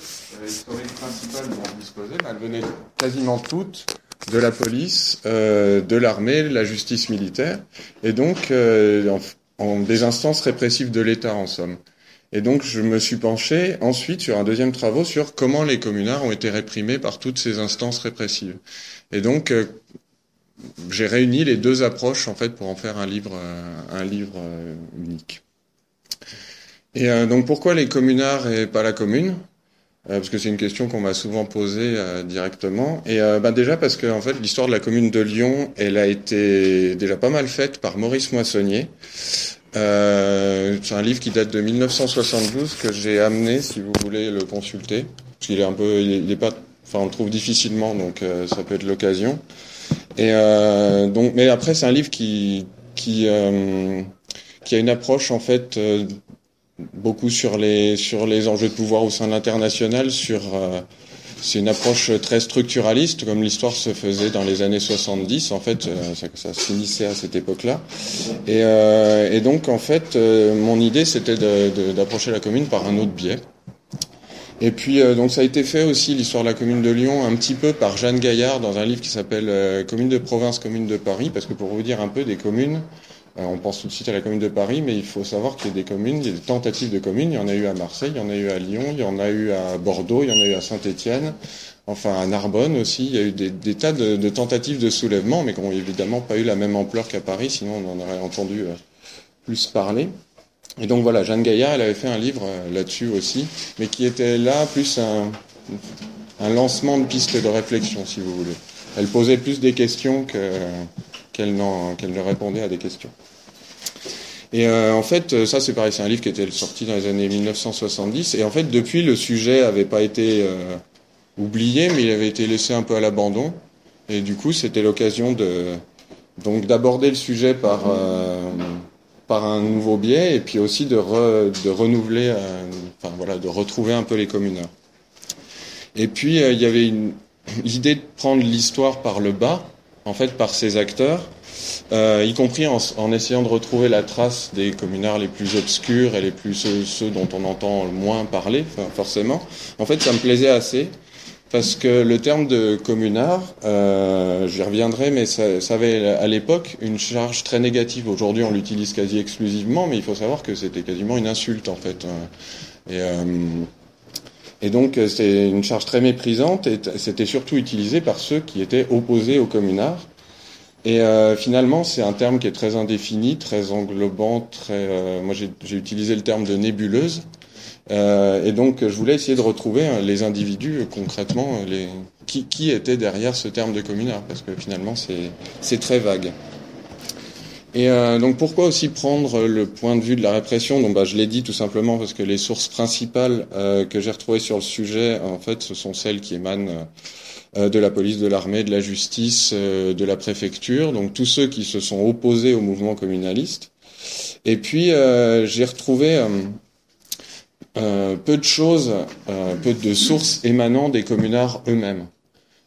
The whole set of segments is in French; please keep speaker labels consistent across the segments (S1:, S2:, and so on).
S1: sources historiques principales dont on disposait, elles venaient quasiment toutes de la police, de l'armée, de la justice militaire, et donc en, des instances répressives de l'État en somme. Et donc, je me suis penché ensuite sur un deuxième travaux sur comment les communards ont été réprimés par toutes ces instances répressives. Et donc, euh, j'ai réuni les deux approches en fait pour en faire un livre, euh, un livre euh, unique. Et donc, pourquoi les communards et pas la commune? Parce que c'est une question qu'on m'a souvent posée directement. Et ben déjà parce que en fait l'histoire de la commune de Lyon, elle a été déjà pas mal faite par Maurice Moissonnier, euh, c'est un livre qui date de 1972 que j'ai amené, si vous voulez le consulter. Parce qu'il est un peu, il est pas, enfin on le trouve difficilement, donc euh, ça peut être l'occasion. Et euh, donc, mais après c'est un livre qui qui euh, qui a une approche en fait beaucoup sur les sur les enjeux de pouvoir au sein de l'international, sur c'est une approche très structuraliste, comme l'histoire se faisait dans les années 70. En fait, euh, ça, ça se finissait à cette époque-là. Et, euh, et, donc, en fait, euh, mon idée, c'était d'approcher la commune par un autre biais. Et puis, donc, ça a été fait aussi, l'histoire de la commune de Lyon, un petit peu par Jeanne Gaillard, dans un livre qui s'appelle Commune de province, commune de Paris, parce que pour vous dire un peu des communes, euh, on pense tout de suite à la commune de Paris, mais il faut savoir qu'il y a des communes, il y a des tentatives de communes. Il y en a eu à Marseille, il y en a eu à Lyon, il y en a eu à Bordeaux, il y en a eu à Saint-Étienne, enfin à Narbonne aussi. Il y a eu des, tas de, tentatives de soulèvement, mais qui n'ont évidemment pas eu la même ampleur qu'à Paris, sinon on en aurait entendu euh, plus parler. Et donc voilà, Jeanne Gaillard, elle avait fait un livre euh, là-dessus aussi, mais qui était là plus un, lancement de pistes de réflexion, si vous voulez. Elle posait plus des questions qu'elle ne répondait à des questions. Et euh, en fait, euh, ça c'est pareil, c'est un livre qui était sorti dans les années 1970. Et en fait, depuis, le sujet avait pas été euh, oublié, mais il avait été laissé un peu à l'abandon. Et du coup, c'était l'occasion de donc d'aborder le sujet par par un nouveau biais et puis aussi de, de renouveler, enfin voilà, de retrouver un peu les communards. Et puis il y avait l'idée de prendre l'histoire par le bas, en fait, par ses acteurs euh, y compris en, essayant de retrouver la trace des communards les plus obscurs et les plus ceux, dont on entend le moins parler, forcément. En fait, ça me plaisait assez parce que le terme de communard, euh, j'y reviendrai, mais ça, ça, avait à l'époque une charge très négative. Aujourd'hui, on l'utilise quasi exclusivement, mais il faut savoir que c'était quasiment une insulte en fait. Et, euh, et donc, c'était une charge très méprisante et c'était surtout utilisé par ceux qui étaient opposés aux communards et euh, finalement, c'est un terme qui est très indéfini, très englobant, très. Euh, moi, j'ai utilisé le terme de nébuleuse. Euh, et donc, je voulais essayer de retrouver les individus concrètement, les qui, qui étaient derrière ce terme de communard, parce que finalement, c'est très vague. Et donc, pourquoi aussi prendre le point de vue de la répression? Donc, bah, je l'ai dit tout simplement parce que les sources principales que j'ai retrouvées sur le sujet, en fait, ce sont celles qui émanent euh, de la police, de l'armée, de la justice, euh, de la préfecture, donc tous ceux qui se sont opposés au mouvement communaliste. Et puis euh, j'ai retrouvé peu de choses, peu de sources émanant des communards eux-mêmes.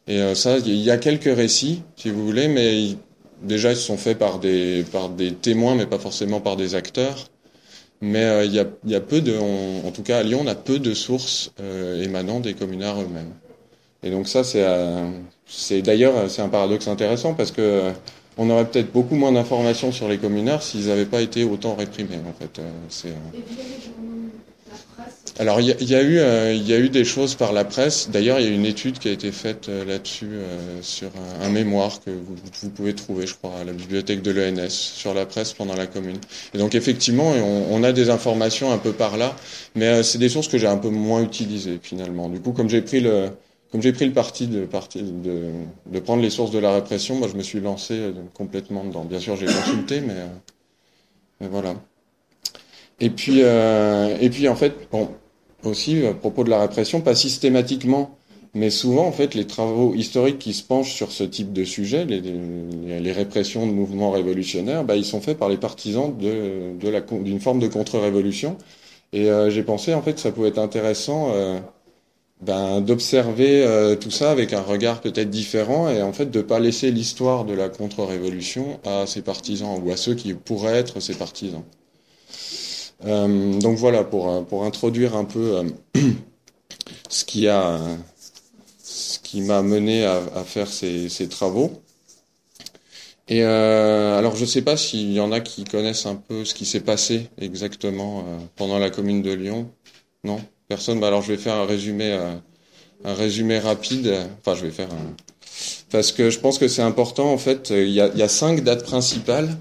S1: Et ça, il y a quelques récits, si vous voulez, mais déjà ils sont faits par des par des témoins, mais pas forcément par des acteurs. Mais il y, a, y, peu de, en tout cas à Lyon, on a peu de sources émanant des communards eux-mêmes. Et donc ça, c'est, euh, c'est d'ailleurs c'est un paradoxe intéressant parce que euh, on aurait peut-être beaucoup moins d'informations sur les communards s'ils n'avaient pas été autant réprimés. En fait, euh, c'est. Alors il y, a eu il y a eu des choses par la presse. D'ailleurs, il y a une étude qui a été faite là-dessus sur un, mémoire que vous, pouvez trouver, je crois, à la bibliothèque de l'ENS sur la presse pendant la Commune. Et donc effectivement, on, a des informations un peu par là, mais c'est des sources que j'ai un peu moins utilisées finalement. Du coup, comme j'ai pris le comme j'ai pris le parti de, de, prendre les sources de la répression, moi je me suis lancé euh, complètement dedans. Bien sûr, j'ai consulté, mais, euh, mais, voilà. Et puis, euh, et puis en fait, bon, aussi à propos de la répression, pas systématiquement, mais souvent en fait, les travaux historiques qui se penchent sur ce type de sujet, les, répressions de mouvements révolutionnaires, bah, ils sont faits par les partisans de, d'une forme de contre-révolution. Et j'ai pensé en fait ça pouvait être intéressant ben, d'observer euh, tout ça avec un regard peut-être différent et en fait de pas laisser l'histoire de la contre-révolution à ses partisans ou à ceux qui pourraient être ses partisans. Euh, donc voilà pour euh, pour introduire un peu ce qui a ce qui m'a mené à, faire ces, travaux. Et alors je ne sais pas s'il y en a qui connaissent un peu ce qui s'est passé exactement pendant la commune de Lyon. Non, personne? Bah, alors je vais faire un résumé, un résumé rapide. Enfin, je vais faire un, parce que je pense que c'est important. En fait, il y, a, cinq dates principales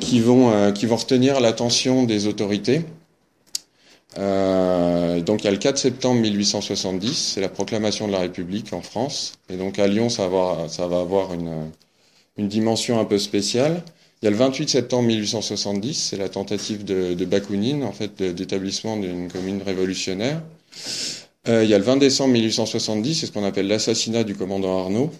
S1: qui vont, euh, qui vont retenir l'attention des autorités. Euh, donc il y a le 4 septembre 1870, c'est la proclamation de la République en France. Et donc à Lyon, ça va, ça va avoir une, une dimension un peu spéciale. Il y a le 28 septembre 1870, c'est la tentative de, de Bakounine, en fait, d'établissement d'une commune révolutionnaire. Euh, il y a le 20 décembre 1870, c'est ce qu'on appelle l'assassinat du commandant Arnaud.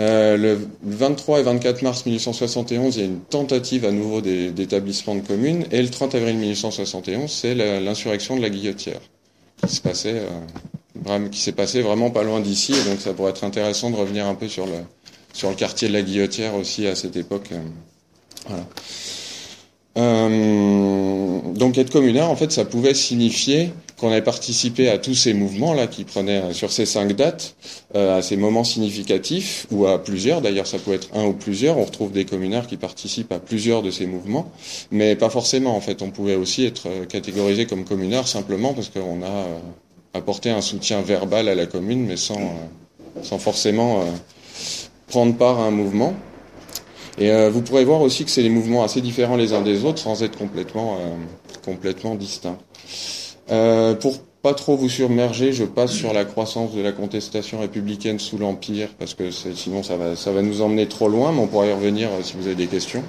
S1: Euh, le 23 et 24 mars 1871, il y a une tentative à nouveau d'établissement de communes. Et le 30 avril 1871, c'est l'insurrection de la Guillotière, qui se passait, euh, qui s'est passé vraiment pas loin d'ici. Et donc ça pourrait être intéressant de revenir un peu sur le, sur le quartier de la Guillotière aussi à cette époque. Euh, voilà. Euh, donc être communaire, en fait, ça pouvait signifier qu'on avait participé à tous ces mouvements-là qui prenaient euh, sur ces cinq dates, euh, à ces moments significatifs, ou à plusieurs, d'ailleurs ça peut être un ou plusieurs, on retrouve des communaires qui participent à plusieurs de ces mouvements, mais pas forcément en fait, on pouvait aussi être catégorisé comme communaire simplement parce qu'on a apporté un soutien verbal à la commune, mais sans, sans forcément prendre part à un mouvement. Et euh, vous pourrez voir aussi que c'est des mouvements assez différents les uns des autres sans être complètement, euh, complètement distincts. Euh, pour pas trop vous submerger, je passe sur la croissance de la contestation républicaine sous l'Empire, parce que sinon ça va, ça va nous emmener trop loin, mais on pourra y revenir si vous avez des questions.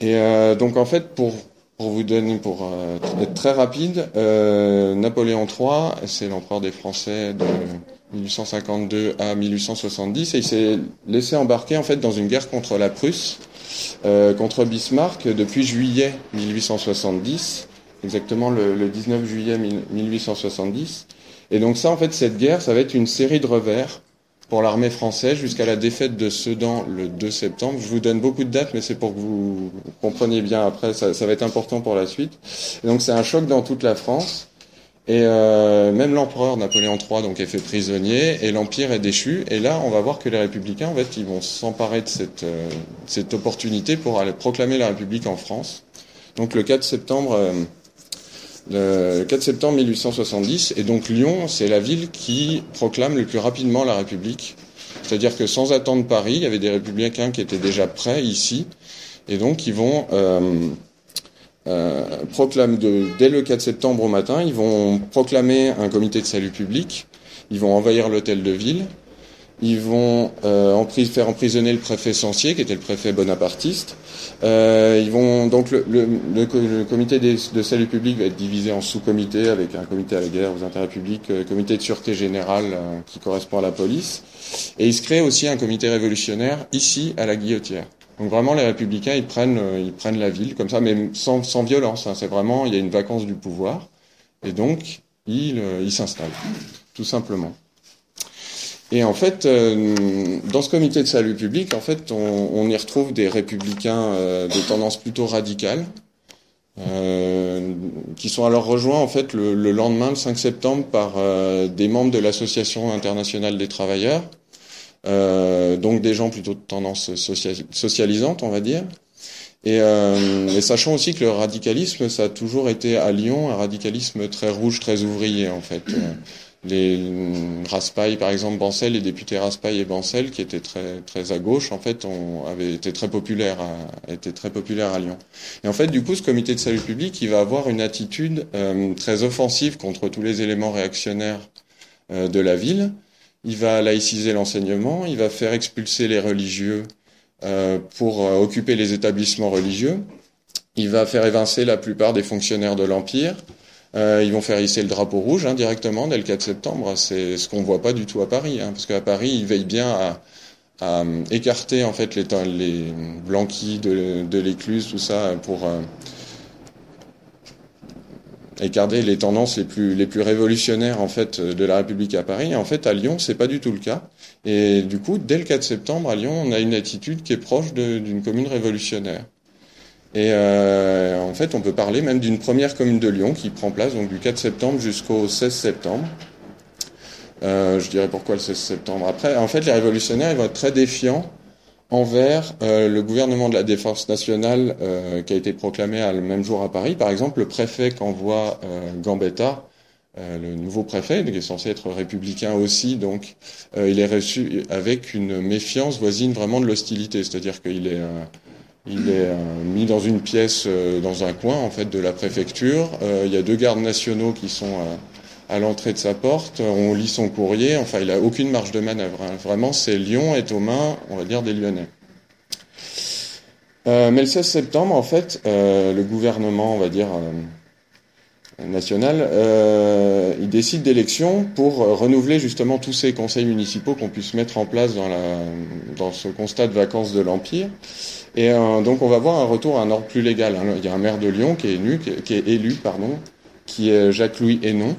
S1: Et donc en fait, pour, pour vous donner, pour être très rapide, Napoléon III, c'est l'empereur des Français de 1852 à 1870 et il s'est laissé embarquer en fait dans une guerre contre la Prusse, euh, contre Bismarck depuis juillet 1870, exactement le, le 19 juillet 1870. Et donc ça en fait cette guerre ça va être une série de revers pour l'armée française jusqu'à la défaite de Sedan le 2 septembre. Je vous donne beaucoup de dates, mais c'est pour que vous compreniez bien après, ça, ça va être important pour la suite. Et donc c'est un choc dans toute la France. Et euh, même l'empereur Napoléon III donc est fait prisonnier et l'empire est déchu. Et là, on va voir que les républicains, en fait, ils vont s'emparer de cette, euh, cette opportunité pour aller proclamer la République en France. Donc le 4 septembre, euh, le 4 septembre 1870, et donc Lyon, c'est la ville qui proclame le plus rapidement la République. C'est-à-dire que sans attendre Paris, il y avait des républicains qui étaient déjà prêts ici, et donc ils vont euh, proclament de, dès le 4 septembre au matin, ils vont proclamer un comité de salut public, ils vont envahir l'hôtel de ville, ils vont euh, faire emprisonner le préfet Sancier, qui était le préfet bonapartiste. Euh, ils vont donc le, le, le, comité de salut public va être divisé en sous-comités avec un comité à la guerre, aux intérêts publics, euh, comité de sûreté générale euh, qui correspond à la police, et il se crée aussi un comité révolutionnaire ici à la Guillotière. Donc vraiment, les républicains, ils prennent, euh, ils prennent la ville comme ça, mais sans, sans violence. Hein. C'est vraiment, il y a une vacance du pouvoir, et donc ils euh, s'installent, tout simplement. Et en fait, euh, dans ce comité de salut public, en fait, on, on y retrouve des républicains de tendance plutôt radicale, qui sont alors rejoints en fait le, le lendemain, le 5 septembre, par des membres de l'Association internationale des travailleurs, euh, donc des gens plutôt de tendance socialisante, on va dire. Et, euh, sachant aussi que le radicalisme, ça a toujours été à Lyon un radicalisme très rouge, très ouvrier en fait. Les Raspail, par exemple, Bancel, les députés Raspail et Bancel, qui étaient très très à gauche, en fait, ont, avaient été très populaires, à, étaient très populaires à Lyon. Et en fait, du coup, ce comité de salut public, il va avoir une attitude euh, très offensive contre tous les éléments réactionnaires euh, de la ville. Il va laïciser l'enseignement, il va faire expulser les religieux euh, pour euh, occuper les établissements religieux, il va faire évincer la plupart des fonctionnaires de l'Empire, euh, ils vont faire hisser le drapeau rouge hein, directement dès le 4 septembre, c'est ce qu'on voit pas du tout à Paris, hein, parce qu'à Paris, ils veillent bien à, à, écarter en fait les, les blanquis de, l'écluse, tout ça, pour écarter les tendances les plus, les révolutionnaires en fait de la République à Paris. en fait, à Lyon, c'est pas du tout le cas. Et du coup, dès le 4 septembre, à Lyon, on a une attitude qui est proche d'une commune révolutionnaire. Et euh, en fait, on peut parler même d'une première commune de Lyon qui prend place donc du 4 septembre jusqu'au 16 septembre. Euh, je dirais pourquoi le 16 septembre. Après, en fait, les révolutionnaires ils vont être très défiants envers euh, le gouvernement de la défense nationale euh, qui a été proclamé le même jour à Paris. Par exemple, le préfet qu'envoie euh, Gambetta, le nouveau préfet, qui est censé être républicain aussi, donc il est reçu avec une méfiance voisine vraiment de l'hostilité, c'est-à-dire qu'il est il est mis dans une pièce, dans un coin en fait de la préfecture. il y a deux gardes nationaux qui sont à l'entrée de sa porte, on lit son courrier, enfin il a aucune marge de manœuvre. Hein. Vraiment, c'est Lyon est aux mains, on va dire, des Lyonnais. Euh, mais le 16 septembre, en fait, euh, le gouvernement, on va dire, euh, national, il décide d'élections pour renouveler justement tous ces conseils municipaux qu'on puisse mettre en place dans, la, dans ce constat de vacances de l'Empire. Et donc on va voir un retour à un ordre plus légal. Hein. Il y a un maire de Lyon qui est élu, qui est élu pardon, qui est Jacques-Louis Hénon,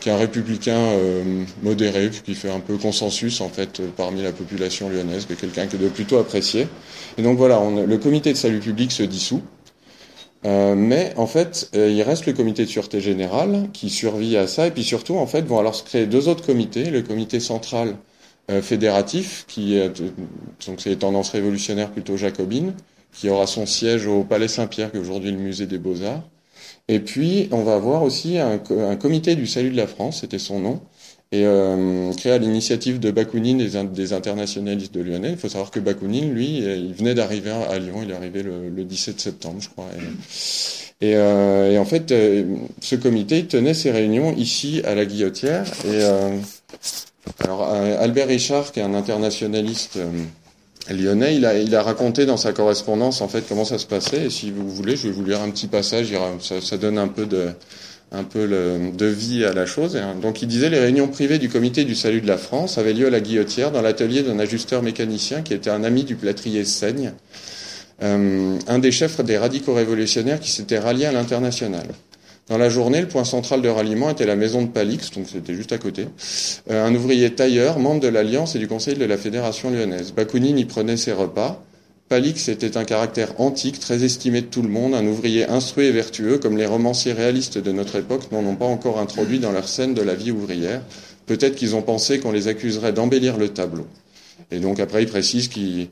S1: qui est un républicain euh, modéré, qui fait un peu consensus en fait parmi la population lyonnaise, qui est quelqu'un qui est plutôt apprécié. Et donc voilà, le comité de salut public se dissout, euh, mais en fait, euh, il reste le comité de sûreté générale qui survit à ça, et puis surtout en fait vont alors se créer deux autres comités, le comité central fédératif, qui est donc c'est les tendances révolutionnaires plutôt jacobines, qui aura son siège au Palais Saint-Pierre, qui est aujourd'hui le musée des Beaux-Arts. Et puis, on va avoir aussi un, comité du salut de la France, c'était son nom, et euh, créé à l'initiative de Bakounine, des, des, internationalistes de Lyonnais. Il faut savoir que Bakounine, lui, euh, il venait d'arriver à Lyon, il est arrivé le, le 17 septembre, je crois. Et, euh, et en fait, euh, ce comité tenait ses réunions ici à la Guillotière. Et alors, Albert Richard, qui est un internationaliste lyonnais, il a, raconté dans sa correspondance en fait comment ça se passait. Et si vous voulez, je vais vous lire un petit passage. Ça donne un peu de, un peu de vie à la chose. Hein. Donc il disait les réunions privées du comité du salut de la France avaient lieu à la Guillotière dans l'atelier d'un ajusteur mécanicien qui était un ami du plâtrier Seigne, euh, un des chefs des radicaux révolutionnaires qui s'était rallié à l'international. Dans la journée, le point central de ralliement était la maison de Palix, donc c'était juste à côté. Euh, un ouvrier tailleur, membre de l'Alliance et du Conseil de la Fédération lyonnaise. Bakounine y prenait ses repas. Palix était un caractère antique, très estimé de tout le monde, un ouvrier instruit et vertueux, comme les romanciers réalistes de notre époque n'en ont pas encore introduit dans leur scène de la vie ouvrière. Peut-être qu'ils ont pensé qu'on les accuserait d'embellir le tableau. Et donc après, il précise qu'ils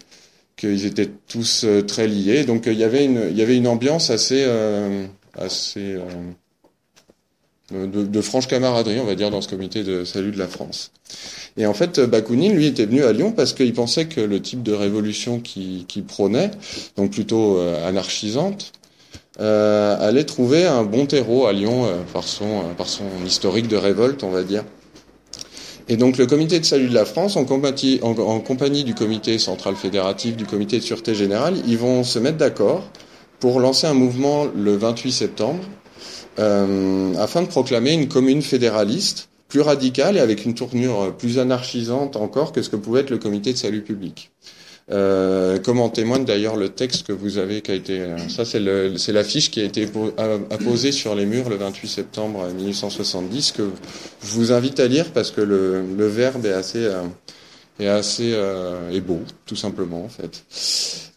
S1: étaient tous euh, très liés. Donc il y avait une, il y avait une ambiance assez, euh, assez de, de, franche camaraderie, on va dire, dans ce comité de salut de la France. Et en fait, Bakounine, lui, était venu à Lyon parce qu'il pensait que le type de révolution qu'il qui prônait, donc plutôt euh, anarchisante, euh, allait trouver un bon terreau à Lyon euh, par, son, euh, par son historique de révolte, on va dire. Et donc le comité de salut de la France, en compagnie, en compagnie du comité central fédératif, du comité de sûreté générale, ils vont se mettre d'accord pour lancer un mouvement le 28 septembre euh, afin de proclamer une commune fédéraliste plus radicale et avec une tournure plus anarchisante encore que ce que pouvait être le comité de salut public. Euh, comme en témoigne d'ailleurs le texte que vous avez, qui a été, euh, ça c'est l'affiche qui a été apposée sur les murs le 28 septembre 1970 que je vous invite à lire parce que le, le verbe est assez, euh, est assez euh, est beau, tout simplement en fait.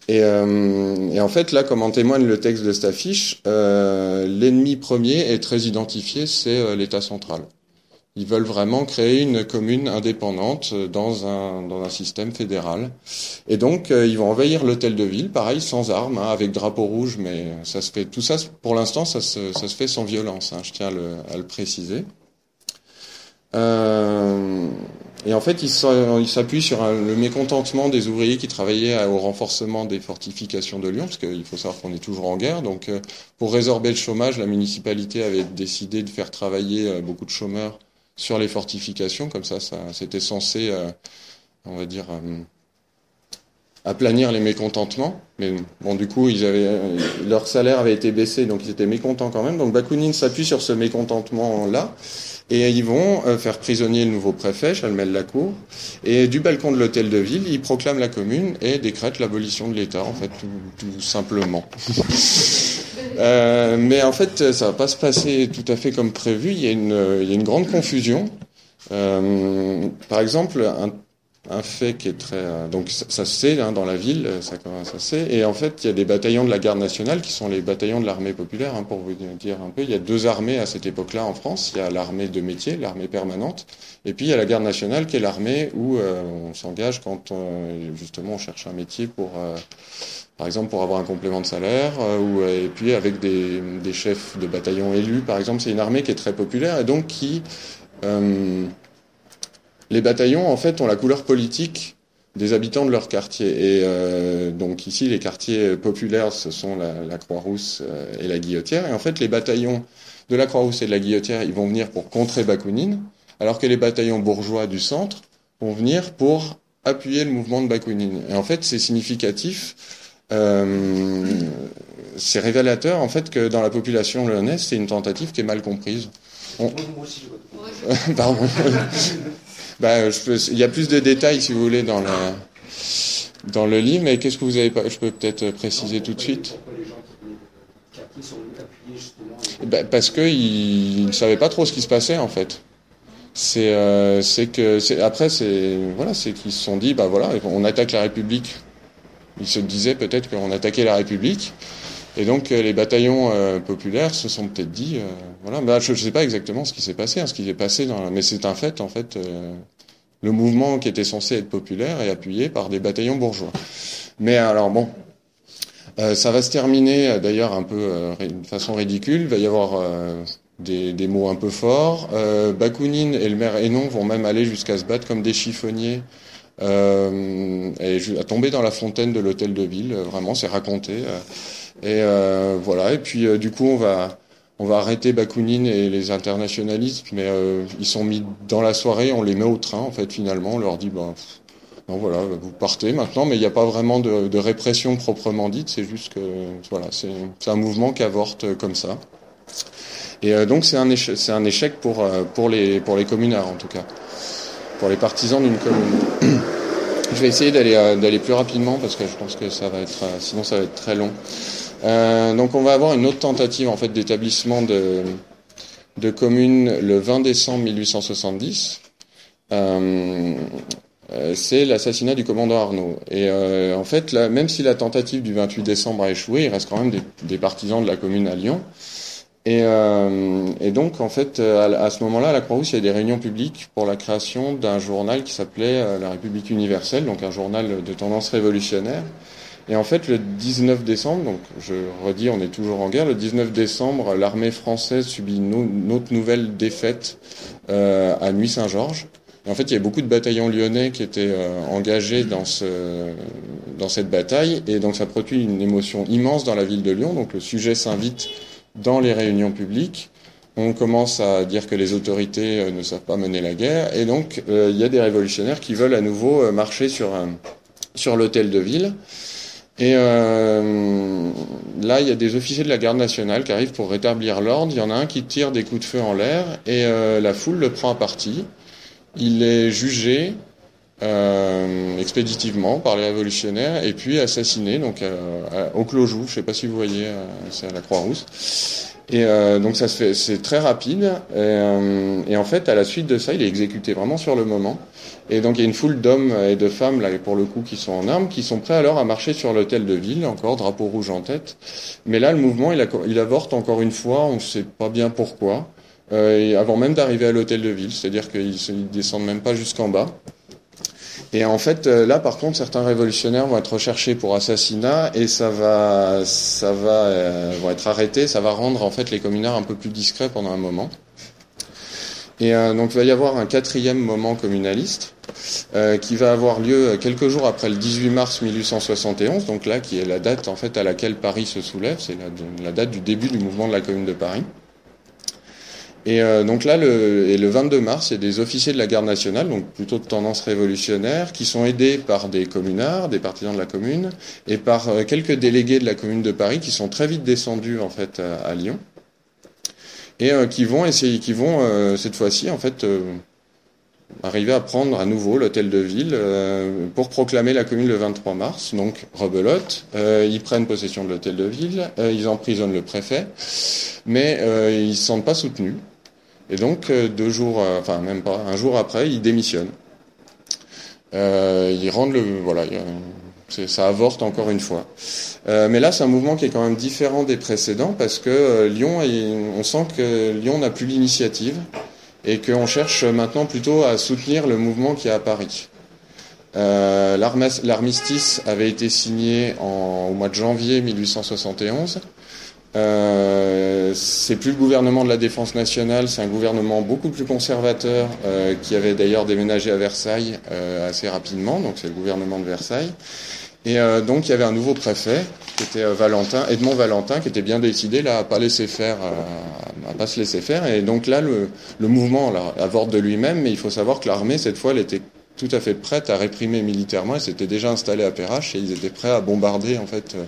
S1: Et, euh, et, en fait, là, comme en témoigne le texte de cette affiche, euh, l'ennemi premier est très identifié, c'est euh, l'État central. Ils veulent vraiment créer une commune indépendante dans un, dans un système fédéral. Et donc, euh, ils vont envahir l'hôtel de ville, pareil, sans armes, hein, avec drapeau rouge, mais ça se fait. Tout ça, pour l'instant, ça se, ça se fait sans violence. Hein, je tiens à le, à le préciser. Euh, et en fait, il s'appuie sur le mécontentement des ouvriers qui travaillaient au renforcement des fortifications de Lyon, parce qu'il faut savoir qu'on est toujours en guerre. Donc, euh, pour résorber le chômage, la municipalité avait décidé de faire travailler euh, beaucoup de chômeurs sur les fortifications. Comme ça, c'était censé, euh, on va dire, aplanir les mécontentements. Mais bon, du coup, leur salaire avait été baissé, donc ils étaient mécontents quand même. Donc, Bakounine s'appuie sur ce mécontentement-là. Et ils vont euh, faire prisonnier le nouveau préfet, Chalmel-Lacour. Et du balcon de l'hôtel de ville, ils proclament la commune et décrètent l'abolition de l'État, en fait, tout, tout simplement. euh, mais en fait, ça va pas se passer tout à fait comme prévu. Il y a une, il y a une grande confusion. Euh, par exemple, un, un fait qui est très euh, donc ça, ça se sait hein, dans la ville, ça commence à se sait. Et en fait, il y a des bataillons de la garde nationale qui sont les bataillons de l'armée populaire. Hein, pour vous dire un peu, il y a deux armées à cette époque-là en France. Il y a l'armée de métier, l'armée permanente, et puis il y a la garde nationale qui est l'armée où euh, on s'engage quand justement on cherche un métier pour euh, par exemple pour avoir un complément de salaire, ou, et puis avec des, des, chefs de bataillon élus, par exemple, c'est une armée qui est très populaire et donc qui les bataillons, en fait, ont la couleur politique des habitants de leur quartier. Et euh, donc ici, les quartiers populaires, ce sont la, Croix-Rousse euh, et la Guillotière. Et en fait, les bataillons de la Croix-Rousse et de la Guillotière, ils vont venir pour contrer Bakounine, alors que les bataillons bourgeois du centre vont venir pour appuyer le mouvement de Bakounine. Et en fait, c'est significatif. Euh, c'est révélateur en fait que dans la population lyonnaise, c'est une tentative qui est mal comprise. Pardon. Bah, il y a plus de détails, si vous voulez, dans, la, dans le livre, mais qu'est-ce que vous avez pas Je peux peut-être préciser tout de suite? Bah, parce qu'ils ne savaient pas trop ce qui se passait, en fait. C'est euh, que après c'est voilà c'est qu'ils se sont dit bah voilà on attaque la République ils se disaient peut-être qu'on attaquait la République et donc euh, les bataillons euh, populaires se sont peut-être dit, euh, voilà, bah, je ne sais pas exactement ce qui s'est passé, hein, ce qui s'est passé, dans, mais c'est un fait en fait. le mouvement qui était censé être populaire est appuyé par des bataillons bourgeois. Mais alors bon, ça va se terminer d'ailleurs un peu de façon ridicule. Il va y avoir des, des, mots un peu forts. Bakounine et le maire Hénon vont même aller jusqu'à se battre comme des chiffonniers. Et à tomber dans la fontaine de l'hôtel de ville, vraiment, c'est raconté. Et euh, voilà. Et puis euh, du coup, on va on va arrêter Bakounine et les internationalistes, mais euh, ils sont mis dans la soirée, on les met au train en fait finalement, on leur dit ben non voilà, vous partez maintenant, mais il n'y a pas vraiment de, de répression proprement dite, c'est juste que voilà, c'est un mouvement qui avorte comme ça. Et euh, donc c'est un échec, c'est un échec pour pour les pour les communards en tout cas, pour les partisans d'une commune. Je vais essayer d'aller d'aller plus rapidement parce que je pense que ça va être sinon ça va être très long. Euh, donc on va avoir une autre tentative en fait d'établissement de, de communes le 20 décembre 1870. Euh, euh, c'est l'assassinat du commandant Arnaud. Et euh, en fait, là, même si la tentative du 28 décembre a échoué, il reste quand même des, des partisans de la commune à Lyon. Et, euh, et donc, en fait, à, à ce moment-là, à la Croix-Rousse, il y a des réunions publiques pour la création d'un journal qui s'appelait La République universelle, donc un journal de tendance révolutionnaire. Et en fait, le 19 décembre, donc je redis, on est toujours en guerre, le 19 décembre, l'armée française subit une autre nouvelle défaite euh, à Nuit-Saint-Georges. En fait, il y a beaucoup de bataillons lyonnais qui étaient euh, engagés dans, ce, dans cette bataille, et donc ça produit une émotion immense dans la ville de Lyon. Donc le sujet s'invite dans les réunions publiques. On commence à dire que les autorités euh, ne savent pas mener la guerre, et donc il y a des révolutionnaires qui veulent à nouveau marcher sur l'hôtel de ville. Et euh, là, il y a des officiers de la garde nationale qui arrivent pour rétablir l'ordre. Il y en a un qui tire des coups de feu en l'air et euh, la foule le prend à partie. Il est jugé euh, expéditivement par les révolutionnaires et puis assassiné donc euh, au clos-joue. Je ne sais pas si vous voyez, euh, c'est à la Croix-Rousse. Et euh, donc ça se fait, c'est très rapide. Et, et, en fait, à la suite de ça, il est exécuté vraiment sur le moment. Et donc il y a une foule d'hommes et de femmes là, pour le coup, qui sont en armes, qui sont prêts alors à marcher sur l'hôtel de ville, encore drapeau rouge en tête. Mais là, le mouvement, il, avorte encore une fois. On ne sait pas bien pourquoi. Euh, avant même d'arriver à l'hôtel de ville, c'est-à-dire qu'ils ne descendent même pas jusqu'en bas. Et en fait, euh, là, par contre, certains révolutionnaires vont être recherchés pour assassinat et ça va, ça va, euh, vont être arrêtés. Ça va rendre en fait les communards un peu plus discrets pendant un moment. Et euh, donc, il va y avoir un quatrième moment communaliste euh, qui va avoir lieu quelques jours après le 18 mars 1871. Donc là, qui est la date en fait à laquelle Paris se soulève, c'est la, date du début du mouvement de la Commune de Paris. Et euh, donc là, le, et le 22 mars, il y a des officiers de la garde nationale, donc plutôt de tendance révolutionnaire, qui sont aidés par des communards, des partisans de la commune, et par euh, quelques délégués de la commune de Paris qui sont très vite descendus en fait à Lyon, et euh, qui vont essayer, qui vont euh, cette fois-ci en fait euh, arriver à prendre à nouveau l'hôtel de ville euh, pour proclamer la commune le 23 mars. Donc rebelote, ils prennent possession de l'hôtel de ville, ils emprisonnent le préfet, mais ils se sentent pas soutenus. Et donc, euh, deux jours, euh, enfin même pas, un jour après, il démissionne. ils rendent le voilà, ça avorte encore une fois. mais là, c'est un mouvement qui est quand même différent des précédents parce que Lyon, on sent que Lyon n'a plus l'initiative et qu'on cherche maintenant plutôt à soutenir le mouvement qui est à Paris. Euh, L'armistice avait été signé en, au mois de janvier 1871. Euh, c'est plus le gouvernement de la défense nationale, c'est un gouvernement beaucoup plus conservateur euh, qui avait d'ailleurs déménagé à Versailles euh, assez rapidement, donc c'est le gouvernement de Versailles. Et euh, donc il y avait un nouveau préfet qui était euh, Valentin, Edmond Valentin, qui était bien décidé là à pas laisser faire, à, pas se laisser faire. Et donc là le, mouvement là, de lui-même, mais il faut savoir que l'armée cette fois elle était tout à fait prête à réprimer militairement. Elle s'était déjà installée à Perrache et ils étaient prêts à bombarder en fait euh,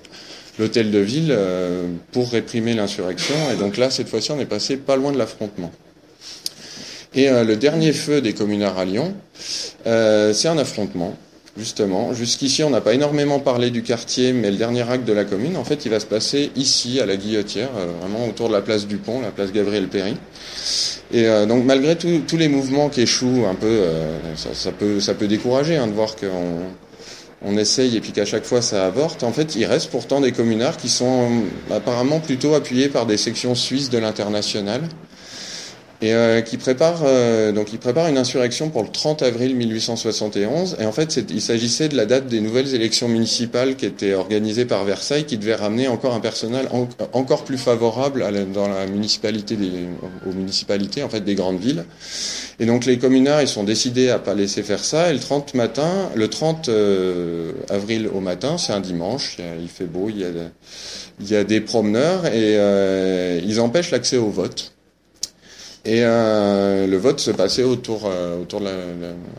S1: l'hôtel de ville euh, pour réprimer l'insurrection. Et donc là, cette fois-ci, on est passé pas loin de l'affrontement. Et euh, le dernier feu des communards à Lyon, c'est un affrontement justement. Jusqu'ici, on n'a pas énormément parlé du quartier, mais le dernier acte de la commune, en fait, il va se passer ici, à la Guillotière, euh, vraiment autour de la place du Pont, la place Gabriel Péry. Et euh, donc, malgré tous les mouvements qui échouent un peu, euh, ça, peut, ça peut décourager hein, de voir qu'on on essaye et puis qu'à chaque fois ça avorte. En fait, il reste pourtant des communards qui sont apparemment plutôt appuyés par des sections suisses de l'international et euh, qui prépare euh, donc il prépare une insurrection pour le 30 avril 1871 et en fait il s'agissait de la date des nouvelles élections municipales qui étaient organisées par Versailles qui devait ramener encore un personnel encore plus favorable dans la municipalité des, aux municipalités en fait des grandes villes. Et donc les communards ils sont décidés à pas laisser faire ça. Et le 30 matin le 30 euh, avril au matin c'est un dimanche il, fait beau il y a il y a des promeneurs et ils empêchent l'accès au vote et euh, le vote se passait autour, euh, autour de la,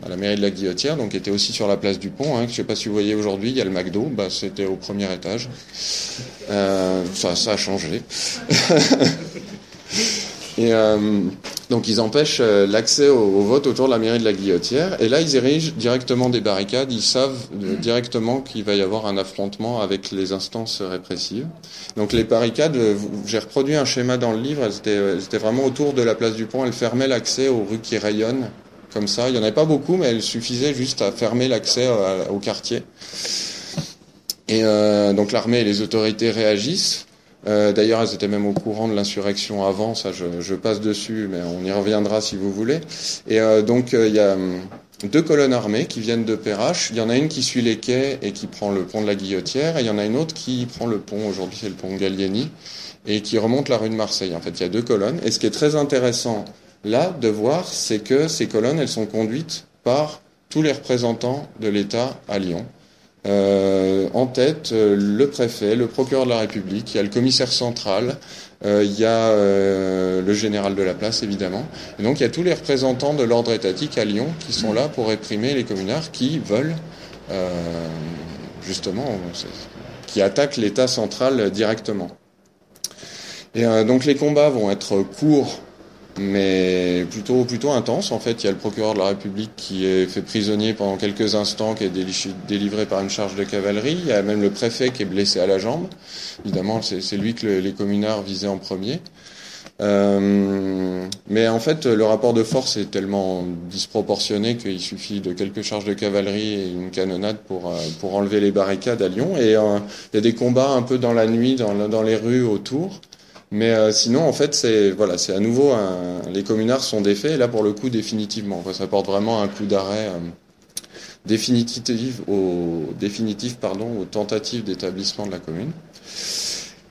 S1: à la mairie de la Guillotière, donc était aussi sur la place du Pont. Hein. Je ne sais pas si vous voyez aujourd'hui, il y a le McDo, bah, c'était au premier étage. Euh, ça, ça a changé. Et euh, donc ils empêchent euh, l'accès au, vote autour de la mairie de la Guillotière. Et là, ils érigent directement des barricades. Ils savent euh, directement qu'il va y avoir un affrontement avec les instances répressives. Donc les barricades, j'ai reproduit un schéma dans le livre. Elles étaient, vraiment autour de la place du pont. Elles fermaient l'accès aux rues qui rayonnent comme ça. Il n'y en avait pas beaucoup, mais elles suffisaient juste à fermer l'accès au quartier. Et euh, donc l'armée et les autorités réagissent. Euh, d'ailleurs, elles étaient même au courant de l'insurrection avant, ça je, passe dessus, mais on y reviendra si vous voulez. Et euh, donc euh, il y a hum, deux colonnes armées qui viennent de Perrache. Il y en a une qui suit les quais et qui prend le pont de la Guillotière, et il y en a une autre qui prend le pont, aujourd'hui c'est le pont Gallieni, et qui remonte la rue de Marseille. En fait, il y a deux colonnes. Et ce qui est très intéressant là de voir, c'est que ces colonnes, elles sont conduites par tous les représentants de l'État à Lyon. Euh, en tête euh, le préfet, le procureur de la République, il y a le commissaire central, euh, il y a le général de la place évidemment. Et donc il y a tous les représentants de l'ordre étatique à Lyon qui sont là pour réprimer les communards qui veulent justement, qui attaquent l'État central directement. Et donc les combats vont être courts mais plutôt plutôt intense. En fait, il y a le procureur de la République qui est fait prisonnier pendant quelques instants, qui est délivré par une charge de cavalerie. Il y a même le préfet qui est blessé à la jambe. Évidemment, c'est lui que les communards visaient en premier. Euh, mais en fait, le rapport de force est tellement disproportionné qu'il suffit de quelques charges de cavalerie et une canonnade pour, euh, pour enlever les barricades à Lyon. Et euh, il y a des combats un peu dans la nuit, dans, dans les rues autour. Mais euh, sinon, en fait, c'est voilà, c'est à nouveau les communards sont défaits. Et là, pour le coup, définitivement, ça porte vraiment un coup d'arrêt euh, définitif au définitif aux tentatives d'établissement de la commune.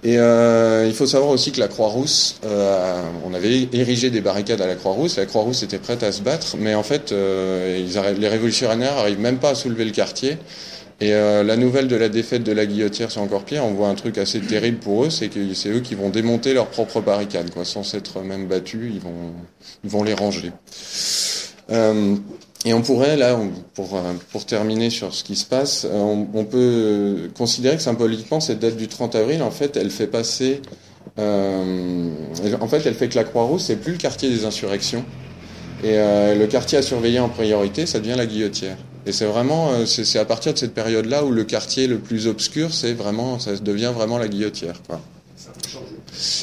S1: Et euh, il faut savoir aussi que la Croix-Rousse, on avait érigé des barricades à la Croix-Rousse. La Croix-Rousse était prête à se battre, mais en fait, les révolutionnaires arrivent même pas à soulever le quartier. Et euh, la nouvelle de la défaite de la guillotière, c'est encore pire. On voit un truc assez terrible pour eux, c'est que c'est eux qui vont démonter leurs propres barricades, quoi, sans s'être même battus, ils vont, les ranger. Euh, et on pourrait, là, pour, euh, pour terminer sur ce qui se passe, on, on peut considérer que symboliquement, cette date du 30 avril, en fait, elle fait passer... en fait, elle fait que la Croix-Rousse, c'est plus le quartier des insurrections. Et le quartier à surveiller en priorité, ça devient la guillotière. Et c'est vraiment, euh, c'est à partir de cette période-là où le quartier le plus obscur, c'est vraiment, ça devient vraiment la guillotière. Quoi.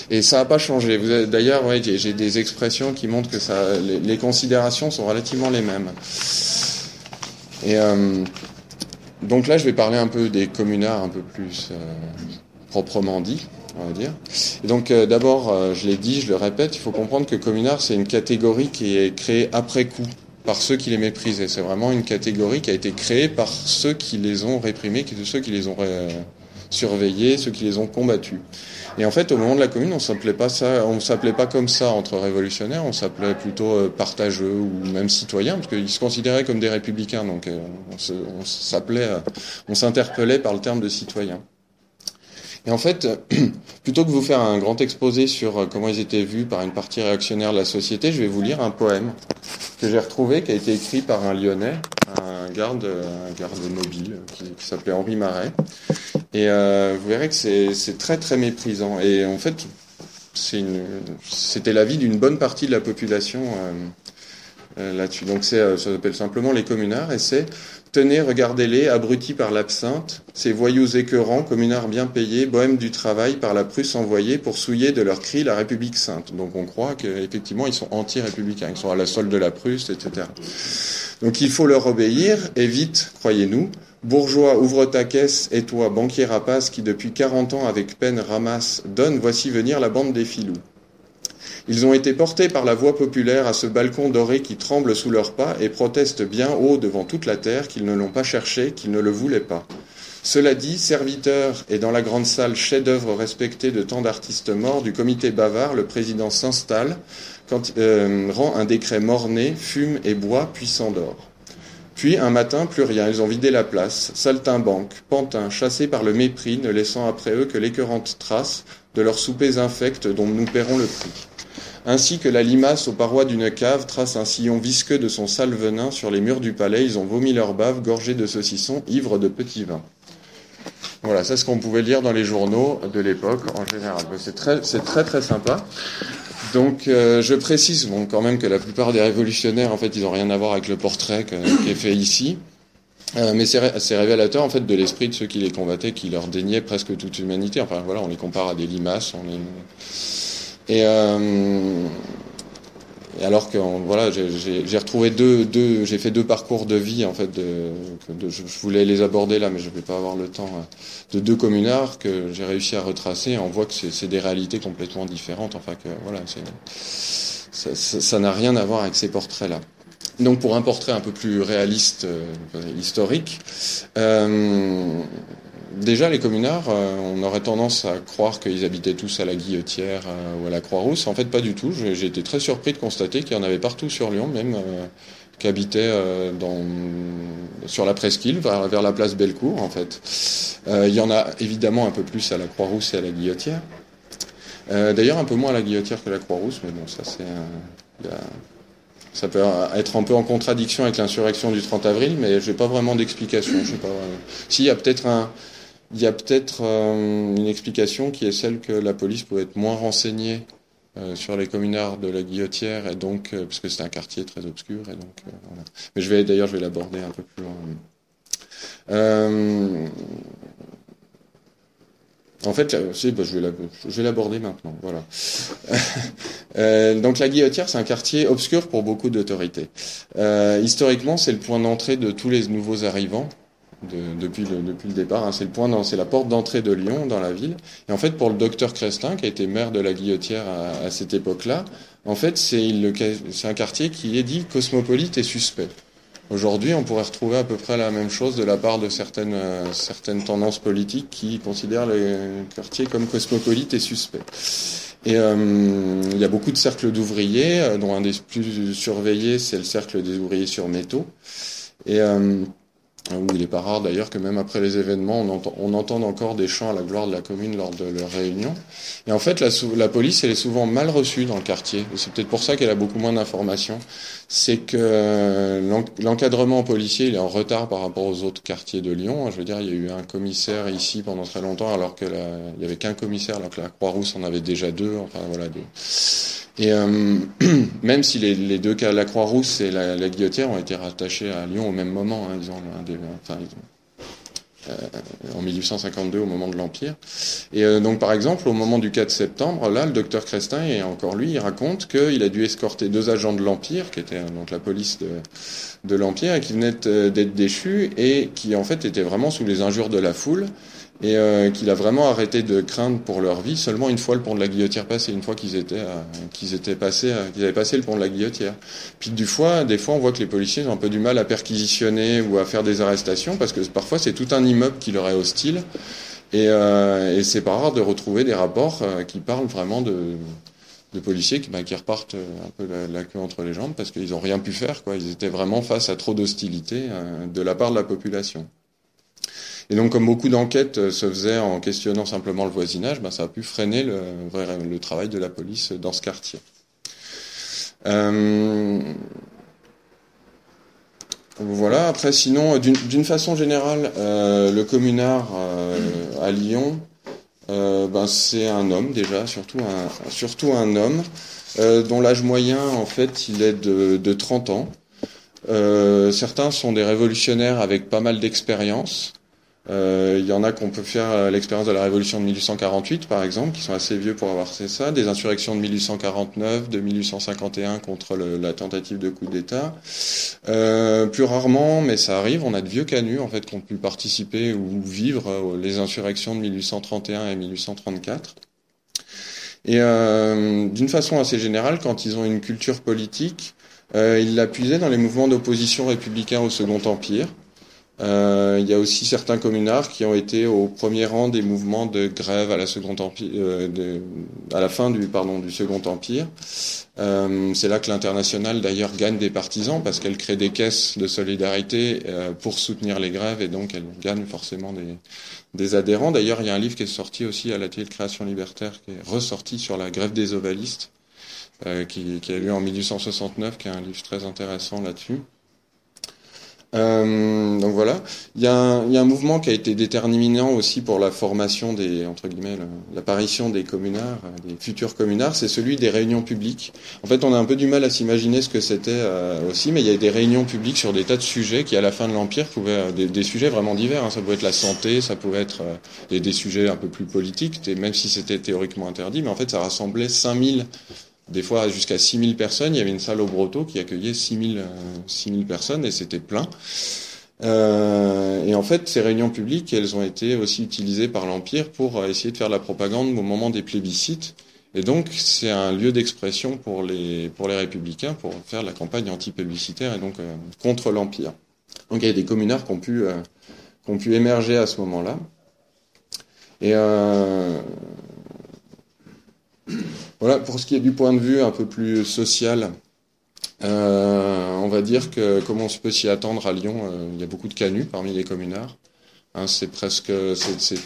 S1: Et ça n'a pas changé. D'ailleurs, ouais, j'ai des expressions qui montrent que ça, les, considérations sont relativement les mêmes. Et donc là, je vais parler un peu des communards un peu plus proprement dit, on va dire. Et donc d'abord, je l'ai dit, je le répète, il faut comprendre que communard, c'est une catégorie qui est créée après coup par ceux qui les méprisaient. C'est vraiment une catégorie qui a été créée par ceux qui les ont réprimés, ceux qui les ont surveillés, ceux qui les ont combattus. Et en fait, au moment de la Commune, on s'appelait pas ça, on s'appelait pas comme ça entre révolutionnaires, on s'appelait plutôt euh, partageux ou même citoyens, parce qu'ils se considéraient comme des républicains. Donc, euh, on s'appelait, euh, on s'interpellait par le terme de citoyen. Et en fait, plutôt que vous faire un grand exposé sur comment ils étaient vus par une partie réactionnaire de la société, je vais vous lire un poème que j'ai retrouvé, qui a été écrit par un Lyonnais, un garde, un garde mobile, qui, s'appelait Henri Marais. Et euh, vous verrez que c'est très très méprisant. Et en fait, c'était l'avis d'une bonne partie de la population euh, euh, là-dessus. Donc c'est, ça s'appelle simplement les communards, et c'est Tenez, regardez-les, abrutis par l'absinthe, ces voyous écœurants, communards bien payés, bohèmes du travail, par la Prusse envoyés pour souiller de leurs cris la République sainte. Donc on croit qu'effectivement ils sont anti-républicains, ils sont à la solde de la Prusse, etc. Donc il faut leur obéir, et vite, croyez-nous. Bourgeois, ouvre ta caisse, et toi, banquier rapace, qui depuis quarante ans avec peine ramasse, donne, voici venir la bande des filous. Ils ont été portés par la voix populaire à ce balcon doré qui tremble sous leurs pas et protestent bien haut devant toute la terre qu'ils ne l'ont pas cherché, qu'ils ne le voulaient pas. Cela dit, serviteur et dans la grande salle chef-d'œuvre respecté de tant d'artistes morts du comité bavard, le président s'installe, quand, euh, rend un décret morné, fume et boit, puis s'endort. Puis, un matin, plus rien, ils ont vidé la place, saltimbanques, pantins, chassés par le mépris, ne laissant après eux que l'écœurante trace de leurs soupers infects dont nous paierons le prix ainsi que la limace aux parois d'une cave trace un sillon visqueux de son sale venin sur les murs du palais, ils ont vomi leur bave, gorgés de saucissons, ivres de petits vins. Voilà, c'est ce qu'on pouvait lire dans les journaux de l'époque en général. C'est très, très très sympa. Donc, euh, je précise quand même que la plupart des révolutionnaires, en fait, ils n'ont rien à voir avec le portrait qui est fait ici. Euh, mais c'est révélateur en fait de l'esprit de ceux qui les combattaient, qui leur déniaient presque toute humanité. Enfin voilà, on les compare à des limaces, on les et, euh, alors que voilà, j'ai retrouvé deux, deux j'ai fait deux parcours de vie en fait. Je, voulais les aborder là, mais je ne vais pas avoir le temps. Euh, de deux communards que j'ai réussi à retracer. on voit que c'est des réalités complètement différentes. Enfin que voilà, ça n'a rien à voir avec ces portraits-là. Donc pour un portrait un peu plus réaliste, euh, historique, déjà, les communards, euh, on aurait tendance à croire qu'ils habitaient tous à la Guillotière euh, ou à la Croix-Rousse. En fait, pas du tout. J'ai été très surpris de constater qu'il y en avait partout sur Lyon, même euh, qui habitaient sur la presqu'île, vers, la place Bellecour, en fait. il y en a évidemment un peu plus à la Croix-Rousse et à la Guillotière. D'ailleurs, un peu moins à la Guillotière que la Croix-Rousse, mais bon, ça peut être un peu en contradiction avec l'insurrection du 30 avril, mais vraiment d'explication. Je sais pas. Peut-être un, il y a peut-être euh, une explication qui est celle que la police pouvait être moins renseignée euh, sur les communards de la Guillotière et donc euh, parce que c'est un quartier très obscur et donc voilà. Mais je vais d'ailleurs je vais l'aborder un peu plus loin. En fait, si, bah, je vais l'aborder maintenant. Voilà. donc la Guillotière, c'est un quartier obscur pour beaucoup d'autorités. historiquement, c'est le point d'entrée de tous les nouveaux arrivants depuis, le, depuis le départ. Hein. C'est le point, c'est la porte d'entrée de Lyon dans la ville. Et en fait, pour le docteur Crestin, qui a été maire de la Guillotière à, cette époque-là, en fait, c'est un quartier qui est dit cosmopolite et suspect. Aujourd'hui, on pourrait retrouver à peu près la même chose de la part de certaines, euh, certaines tendances politiques qui considèrent le quartier comme cosmopolite et suspect. Et euh, il y a beaucoup de cercles d'ouvriers, euh, dont un des plus surveillés, c'est le cercle des ouvriers sur métaux. Et où il n'est pas rare d'ailleurs que même après les événements, on, entend, entende encore des chants à la gloire de la commune lors de leurs réunions. Et en fait, la, la police, elle est souvent mal reçue dans le quartier. C'est peut-être pour ça qu'elle a beaucoup moins d'informations. C'est que euh, l'encadrement policier, il est en retard par rapport aux autres quartiers de Lyon. Je veux dire, il y a eu un commissaire ici pendant très longtemps, alors qu'il n'y avait qu'un commissaire, alors que la Croix-Rousse en avait déjà deux. Enfin, voilà, deux. Et euh, même si les, deux cas, la Croix-Rousse et la, la, Guillotière, ont été rattachés à Lyon au même moment, hein, ils ont, enfin, en 1852 au moment de l'Empire. Et donc par exemple au moment du 4 septembre, là le docteur Crestin et encore lui, il raconte qu'il a dû escorter deux agents de l'Empire, qui étaient donc la police de, de l'Empire et qui venaient d'être déchus et qui en fait étaient vraiment sous les injures de la foule et euh, qu'il a vraiment arrêté de craindre pour leur vie seulement une fois le pont de la Guillotière passé, une fois qu'ils étaient euh, qu'ils étaient passés euh, qu'ils avaient passé le pont de la Guillotière. Puis du fois, des fois, on voit que les policiers ont un peu du mal à perquisitionner ou à faire des arrestations parce que parfois c'est tout un immeuble qui leur est hostile et, et c'est pas rare de retrouver des rapports qui parlent vraiment de de policiers qui, bah, qui repartent un peu la, queue entre les jambes parce qu'ils n'ont rien pu faire. Quoi. Ils étaient vraiment face à trop d'hostilité de la part de la population. Et donc, comme beaucoup d'enquêtes euh, se faisaient en questionnant simplement le voisinage, ben, ça a pu freiner le, travail de la police dans ce quartier. Euh, voilà. Après, sinon, d'une façon générale, euh, le communard à Lyon, ben, c'est un homme déjà, surtout un, surtout un homme dont l'âge moyen, en fait, il est de, de 30 ans. certains sont des révolutionnaires avec pas mal d'expérience. Euh, il y en a qu'on peut faire euh, l'expérience de la révolution de 1848, par exemple, qui sont assez vieux pour avoir fait ça, des insurrections de 1849, de 1851 contre la tentative de coup d'État. Euh, plus rarement, mais ça arrive, on a de vieux canuts en fait qui ont pu participer ou vivre les insurrections de 1831 et 1834. Et d'une façon assez générale, quand ils ont une culture politique, ils la dans les mouvements d'opposition républicains au Second Empire. Euh, il y a aussi certains communards qui ont été au premier rang des mouvements de grève à la Seconde Empire, euh, à la fin du pardon du Second Empire. Euh, c'est là que l'international d'ailleurs gagne des partisans parce qu'elle crée des caisses de solidarité pour soutenir les grèves et donc elle gagne forcément des, des adhérents. D'ailleurs, il y a un livre qui est sorti aussi à l'atelier de création libertaire qui est ressorti sur la grève des ovalistes, euh, qui, qui a lieu en 1869, qui est un livre très intéressant là-dessus. Euh, donc voilà, il y, a un, il y, a un, mouvement qui a été déterminant aussi pour la formation des entre guillemets l'apparition des communards, euh, des futurs communards, c'est celui des réunions publiques. En fait, on a un peu du mal à s'imaginer ce que c'était euh, aussi, mais il y a des réunions publiques sur des tas de sujets qui, à la fin de l'empire, pouvaient des, des, sujets vraiment divers. Hein. Ça pouvait être la santé, ça pouvait être des, des, sujets un peu plus politiques, même si c'était théoriquement interdit, mais en fait, ça rassemblait 5000 des fois jusqu'à 6000 personnes. Il y avait une salle au Broto qui accueillait 6000 6000 euh, personnes et c'était plein. Euh, et en fait, ces réunions publiques, elles ont été aussi utilisées par l'Empire pour essayer de faire la propagande au moment des plébiscites. Et donc, c'est un lieu d'expression pour les, pour les républicains pour faire la campagne anti-plébiscitaire et donc euh, contre l'Empire. Donc, il y a des communards qui ont pu, qui ont pu émerger à ce moment-là. Et voilà, pour ce qui est du point de vue un peu plus social, euh, on va dire que comment on peut s'y attendre à Lyon, euh, il y a beaucoup de canuts parmi les communards. Hein, c'est presque c'est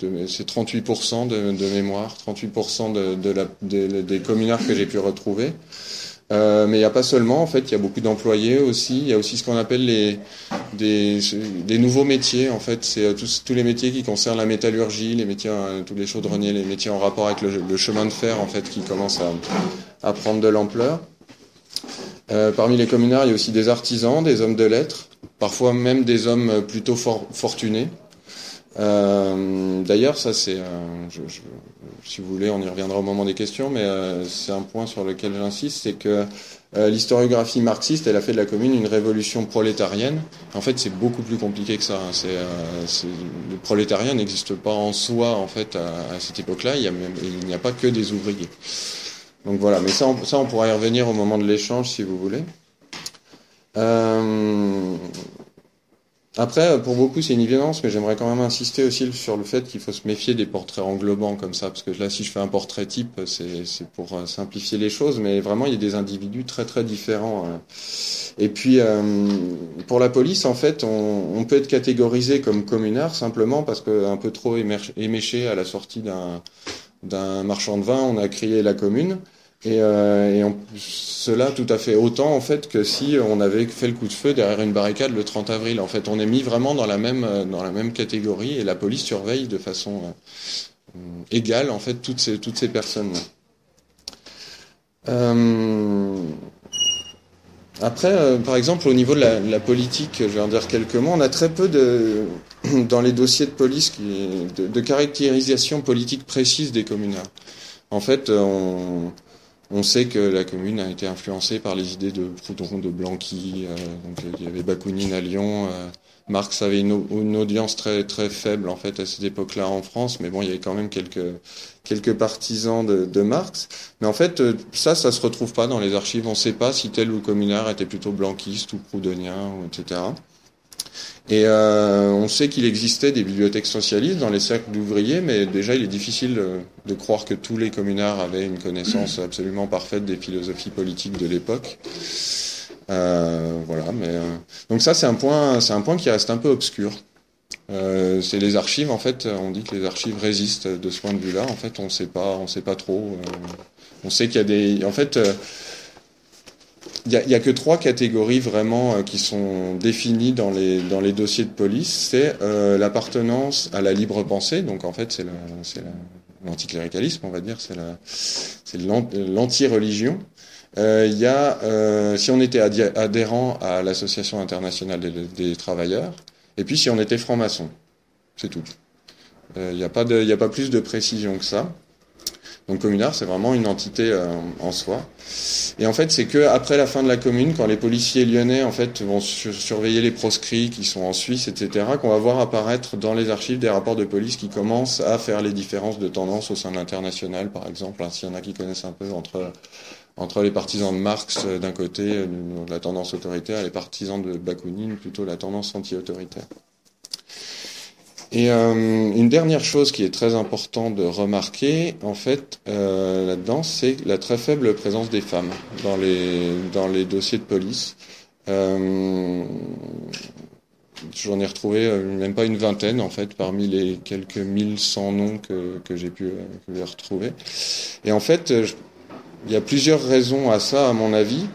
S1: 38% de, mémoire, 38% de, de la, des communards que j'ai pu retrouver. Euh, mais il n'y a pas seulement, en fait, il y a beaucoup d'employés aussi. Il y a aussi ce qu'on appelle les des, nouveaux métiers. En fait, c'est euh, tous, tous les métiers qui concernent la métallurgie, les métiers, euh, tous les chaudronniers, les métiers en rapport avec le, chemin de fer, en fait, qui commencent à, prendre de l'ampleur. Parmi les communards, il y a aussi des artisans, des hommes de lettres, parfois même des hommes plutôt fortunés. Euh, D'ailleurs, ça c'est, si vous voulez, on y reviendra au moment des questions, mais euh, c'est un point sur lequel j'insiste, c'est que euh, l'historiographie marxiste, elle a fait de la commune une révolution prolétarienne. En fait, c'est beaucoup plus compliqué que ça. Hein. Le prolétariat n'existe pas en soi, en fait, à, cette époque-là. Il n'y a, pas que des ouvriers. Donc voilà, mais ça, on, ça, on pourra y revenir au moment de l'échange, si vous voulez. Après, pour beaucoup, c'est une évidence, mais j'aimerais quand même insister aussi sur le fait qu'il faut se méfier des portraits englobants comme ça, parce que là, si je fais un portrait type, c'est pour euh, simplifier les choses, mais vraiment, il y a des individus très très différents. Hein. Et puis, euh, pour la police, en fait, on, peut être catégorisé comme communard simplement parce qu'un peu trop éméché à la sortie d'un marchand de vin, on a crié la commune. Et, euh, cela tout à fait autant en fait que si on avait fait le coup de feu derrière une barricade le 30 avril. En fait, on est mis vraiment dans la même euh, dans la même catégorie et la police surveille de façon euh, égale en fait toutes ces toutes ces personnes. après, euh, par exemple, au niveau de la, politique, je vais en dire quelques mots. On a très peu de, dans les dossiers de police, de, de caractérisation politique précise des communards. En fait, on, on sait que la commune a été influencée par les idées de Proudhon, de Blanqui. Euh, donc il y avait Bakounine à Lyon. Euh, Marx avait une, audience très très faible en fait à cette époque-là en France, mais bon, il y avait quand même quelques quelques partisans de, Marx. Mais en fait, euh, ça, ça se retrouve pas dans les archives. On ne sait pas si tel ou communard était plutôt blanquiste ou proudhonien, etc. Et euh, on sait qu'il existait des bibliothèques socialistes dans les cercles d'ouvriers, mais déjà il est difficile de, croire que tous les communards avaient une connaissance absolument parfaite des philosophies politiques de l'époque. Euh, voilà, mais euh, donc ça c'est un point, c'est un point qui reste un peu obscur. Euh, c'est les archives en fait. On dit que les archives résistent de ce point de vue-là. En fait, on sait pas, on sait pas trop. Euh, on sait qu'il y a des, en fait n'y a, a, que trois catégories vraiment euh, qui sont définies dans les, dans les dossiers de police. C'est euh, l'appartenance à la libre pensée, donc en fait c'est l'anticléricalisme, on va dire, c'est l'anti-religion. Euh, il y a, euh, si on était adhérent à l'Association internationale des, des, travailleurs, et puis si on était franc-maçon, c'est tout. Il n'y a, pas a pas plus de précision que ça. Donc communard, c'est vraiment une entité euh, en soi. Et en fait, c'est que après la fin de la commune, quand les policiers lyonnais en fait vont surveiller les proscrits qui sont en Suisse, etc., qu'on va voir apparaître dans les archives des rapports de police qui commencent à faire les différences de tendance au sein de l'international, par exemple. Hein, S'il y en a qui connaissent un peu entre entre les partisans de Marx euh, d'un côté, euh, la tendance autoritaire, les partisans de Bakounine, plutôt la tendance anti-autoritaire. Et euh, une dernière chose qui est très importante de remarquer, en fait, euh, là-dedans, c'est la très faible présence des femmes dans les, dans les dossiers de police. Euh, J'en ai retrouvé euh, même pas une vingtaine, en fait, parmi les quelques mille cent noms que, que j'ai pu que retrouver. Et en fait, il y a plusieurs raisons à ça, à mon avis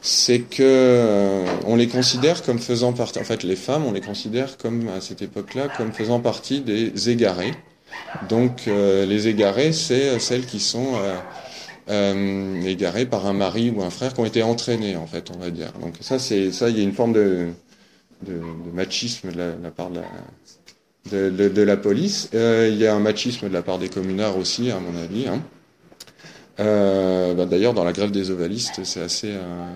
S1: c'est que euh, on les considère comme faisant partie, en fait, les femmes, on les considère comme à cette époque-là comme faisant partie des égarés. Donc, euh, les égarés, c'est euh, celles qui sont égarées par un mari ou un frère qui ont été entraînés, en fait, on va dire. Donc ça, c'est ça, il y a une forme de, de, de machisme de la, part de la, de, de, la police. il y a un machisme de la part des communards aussi, à mon avis. Hein. Euh, bah, d'ailleurs, dans la grève des ovalistes, c'est assez euh,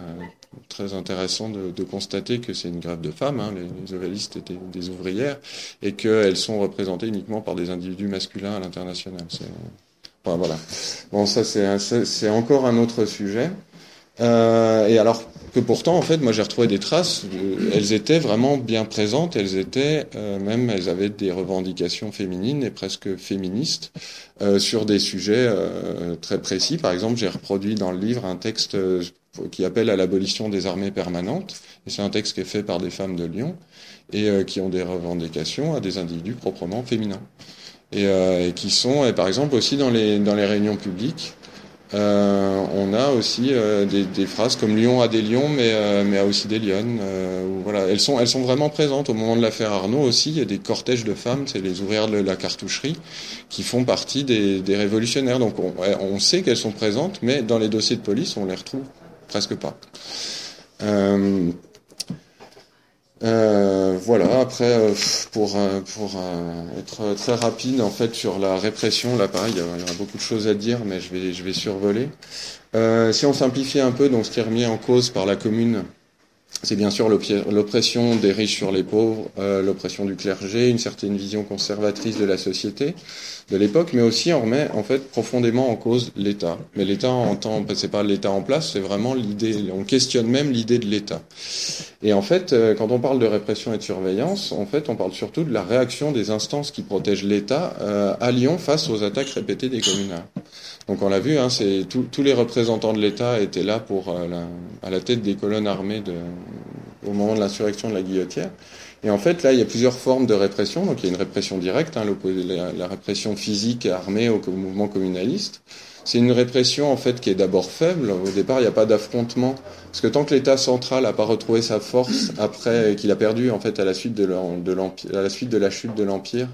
S1: très intéressant de, de constater que c'est une grève de femmes. Hein. Les, ovalistes étaient des ouvrières et qu'elles sont représentées uniquement par des individus masculins à l'international. Voilà. Bon, ça c'est encore un autre sujet. Euh, et alors que pourtant, en fait, moi j'ai retrouvé des traces. elles étaient vraiment bien présentes. Elles étaient euh, même, elles avaient des revendications féminines et presque féministes euh, sur des sujets euh, très précis. Par exemple, j'ai reproduit dans le livre un texte qui appelle à l'abolition des armées permanentes. Et c'est un texte qui est fait par des femmes de Lyon et qui ont des revendications à des individus proprement féminins. Et, qui sont, par exemple, aussi dans les, dans les réunions publiques, euh, on a aussi euh, des, phrases comme Lyon a des lions, mais, euh, a aussi des lionnes. voilà, elles sont, vraiment présentes au moment de l'affaire Arnaud aussi. Il y a des cortèges de femmes, c'est les ouvrières de la cartoucherie, qui font partie des, révolutionnaires. Donc on, sait qu'elles sont présentes, mais dans les dossiers de police, on les retrouve presque pas. Voilà. Après, euh, pour euh, pour être très rapide en fait sur la répression, là pareil, il y, aura beaucoup de choses à dire, mais je vais je vais survoler. si on simplifie un peu, donc ce qui est remis en cause par la commune, c'est bien sûr l'oppression des riches sur les pauvres, l'oppression du clergé, une certaine vision conservatrice de la société de l'époque, mais aussi on remet en fait profondément en cause l'État. Mais l'État en tant, c'est pas l'État en place, c'est vraiment l'idée. On questionne même l'idée de l'État. Et en fait, euh, quand on parle de répression et de surveillance, en fait, on parle surtout de la réaction des instances qui protègent l'État euh, à Lyon face aux attaques répétées des communards. Donc on l'a vu, hein, tous les représentants de l'État étaient là pour euh, à la tête des colonnes armées au moment de l'insurrection de la Guillotière. Et en fait, là, il y a plusieurs formes de répression. Donc, il y a une répression directe, hein, la, répression physique armée au mouvement communaliste. C'est une répression en fait qui est d'abord faible. Au départ, il n'y a pas d'affrontement parce que tant que l'État central n'a pas retrouvé sa force après qu'il a perdu en fait à la suite de, de à la suite de la chute de l'empire,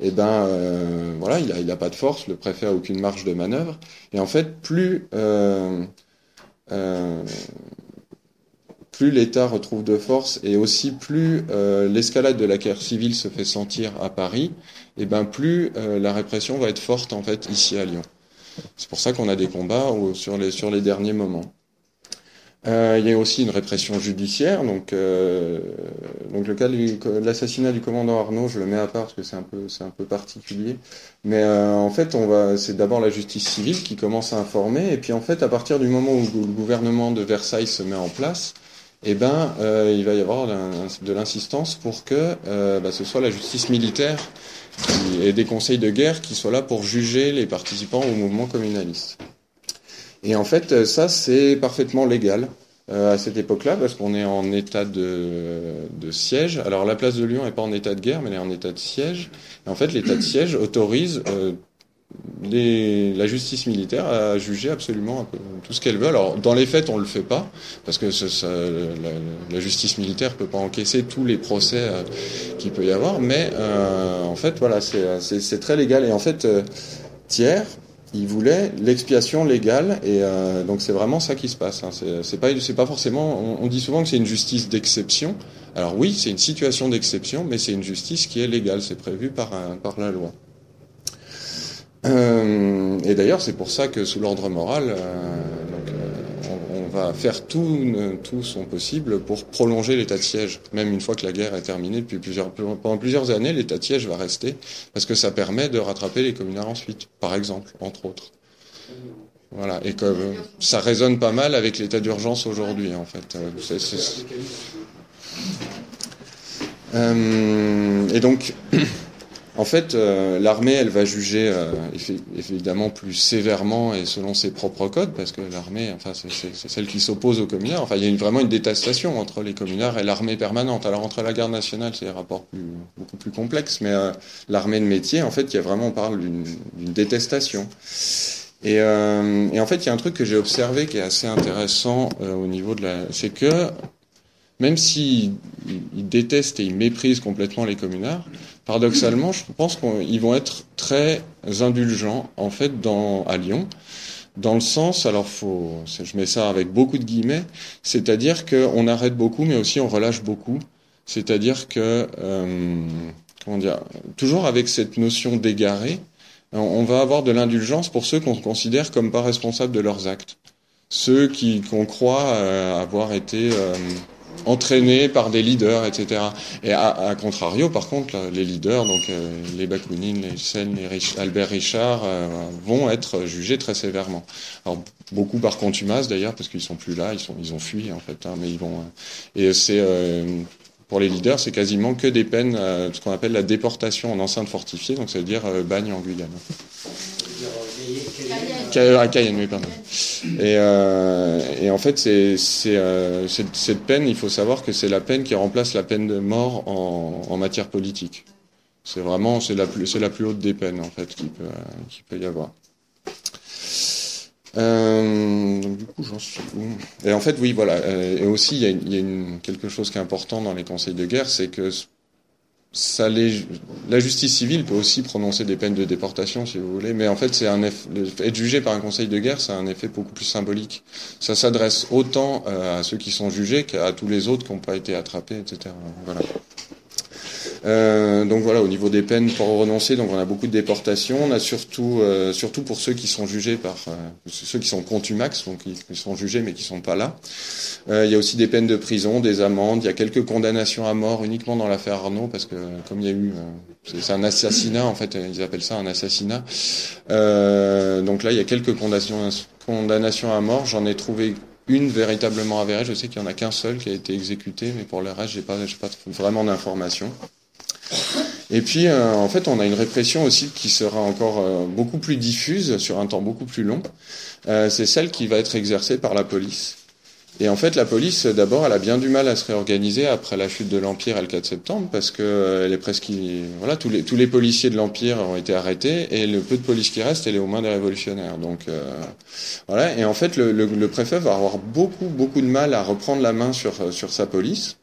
S1: eh ben euh, voilà, il n'a il a pas de force. Le préfet a aucune marge de manœuvre. Et en fait, plus euh, euh, plus l'État retrouve de force et aussi plus euh, l'escalade de la guerre civile se fait sentir à Paris, et eh ben plus euh, la répression va être forte en fait ici à Lyon. C'est pour ça qu'on a des combats sur les sur les derniers moments. Euh, il y a aussi une répression judiciaire, donc euh, le cas de l'assassinat du commandant Arnaud, je le mets à part parce que c'est un peu c'est un peu particulier. Mais euh, en fait, on va c'est d'abord la justice civile qui commence à informer, et puis en fait, à partir du moment où le gouvernement de Versailles se met en place, eh ben, euh, il va y avoir de l'insistance pour que euh, bah, ce soit la justice militaire et des conseils de guerre qui soient là pour juger les participants au mouvement communaliste. Et en fait, ça, c'est parfaitement légal euh, à cette époque-là, parce qu'on est en état de, de, siège. Alors, la place de Lyon n'est pas en état de guerre, mais elle est en état de siège. Et en fait, l'état de siège autorise euh, la justice militaire a jugé absolument tout ce qu'elle veut. Alors, dans les faits, on le fait pas, parce que la, justice militaire peut pas encaisser tous les procès euh, qu'il peut y avoir, mais euh, en fait, voilà, c'est très légal. Et en fait, euh, Thiers, il voulait l'expiation légale, et donc c'est vraiment ça qui se passe. Hein. C'est pas, pas forcément. On, dit souvent que c'est une justice d'exception. Alors oui, c'est une situation d'exception, mais c'est une justice qui est légale. C'est prévu par la loi. Euh, et d'ailleurs, c'est pour ça que sous l'ordre moral, euh, euh, on, va faire tout, tout son possible pour prolonger l'état de siège. Même une fois que la guerre est terminée, depuis plusieurs, pendant plusieurs années, l'état de siège va rester parce que ça permet de rattraper les communards ensuite, par exemple, entre autres. Voilà, et ça résonne pas mal avec l'état d'urgence aujourd'hui, en fait. et donc. En fait, euh, l'armée, elle va juger euh, évidemment plus sévèrement et selon ses propres codes, parce que l'armée, enfin, c'est celle qui s'oppose aux communards. Enfin, il y a une, vraiment une détestation entre les communards et l'armée permanente. Alors entre la garde nationale, c'est des rapports beaucoup plus complexes, mais euh, l'armée de métier, en fait, il y a vraiment, on parle d'une détestation. Et, et, en fait, il y a un truc que j'ai observé qui est assez intéressant au niveau de la, c'est que même s'ils détestent et ils méprisent complètement les communards, paradoxalement, je pense qu'ils vont être très indulgents, en fait, dans, à Lyon, dans le sens, alors faut, je mets ça avec beaucoup de guillemets, c'est-à-dire qu'on arrête beaucoup, mais aussi on relâche beaucoup. C'est-à-dire que, euh, comment dire, toujours avec cette notion d'égaré, on va avoir de l'indulgence pour ceux qu'on considère comme pas responsables de leurs actes. Ceux qui qu'on croit euh, avoir été euh, entraînés par des leaders, etc. Et à, contrario, par contre, les leaders, donc euh, les Bakounine, les Sen, les Albert Richard, euh, vont être jugés très sévèrement. Alors beaucoup par contumace d'ailleurs, parce qu'ils sont plus là, ils sont, ils ont fui en fait, hein, mais ils vont. Euh, et c'est pour les leaders, c'est quasiment que des peines, ce qu'on appelle la déportation en enceinte fortifiée, donc ça veut dire bagne en Guyane. À Cayenne, oui, pardon. Et, euh, et en fait, euh, cette peine, il faut savoir que c'est la peine qui remplace la peine de mort en, matière politique. C'est vraiment, c'est la plus, c'est la plus haute des peines en fait qui peut, qui peut y avoir. Euh, du coup, j'en suis où? Et en fait, oui, voilà. Euh, et aussi, il y a, quelque chose qui est important dans les conseils de guerre, c'est que ça les, la justice civile peut aussi prononcer des peines de déportation, si vous voulez, mais en fait, c'est un effet, être jugé par un conseil de guerre, c'est un effet beaucoup plus symbolique. Ça s'adresse autant euh, à ceux qui sont jugés qu'à tous les autres qui n'ont pas été attrapés, etc. Voilà. Euh, donc voilà, au niveau des peines pour renoncer, donc on a beaucoup de déportations. On a surtout, euh, surtout pour ceux qui sont jugés par euh, ceux qui sont contumax, donc qui, sont jugés mais qui sont pas là. il y a aussi des peines de prison, des amendes. Il y a quelques condamnations à mort uniquement dans l'affaire Arnaud parce que comme il y a eu, c'est un assassinat en fait, ils appellent ça un assassinat. donc là, il y a quelques condamnations, condamnations à mort. J'en ai trouvé une véritablement avérée. Je sais qu'il y en a qu'un seul qui a été exécuté, mais pour le reste, j'ai pas, pas vraiment d'informations. Et puis, euh, en fait, on a une répression aussi qui sera encore euh, beaucoup plus diffuse sur un temps beaucoup plus long. Euh, c'est celle qui va être exercée par la police. Et en fait, la police, d'abord, elle a bien du mal à se réorganiser après la chute de l'Empire le 4 septembre, parce que elle est presque, voilà, tous les tous les policiers de l'Empire ont été arrêtés, et le peu de police qui reste, elle est aux mains des révolutionnaires. Donc, voilà. Et en fait, le, le, le, préfet va avoir beaucoup beaucoup de mal à reprendre la main sur sur sa police.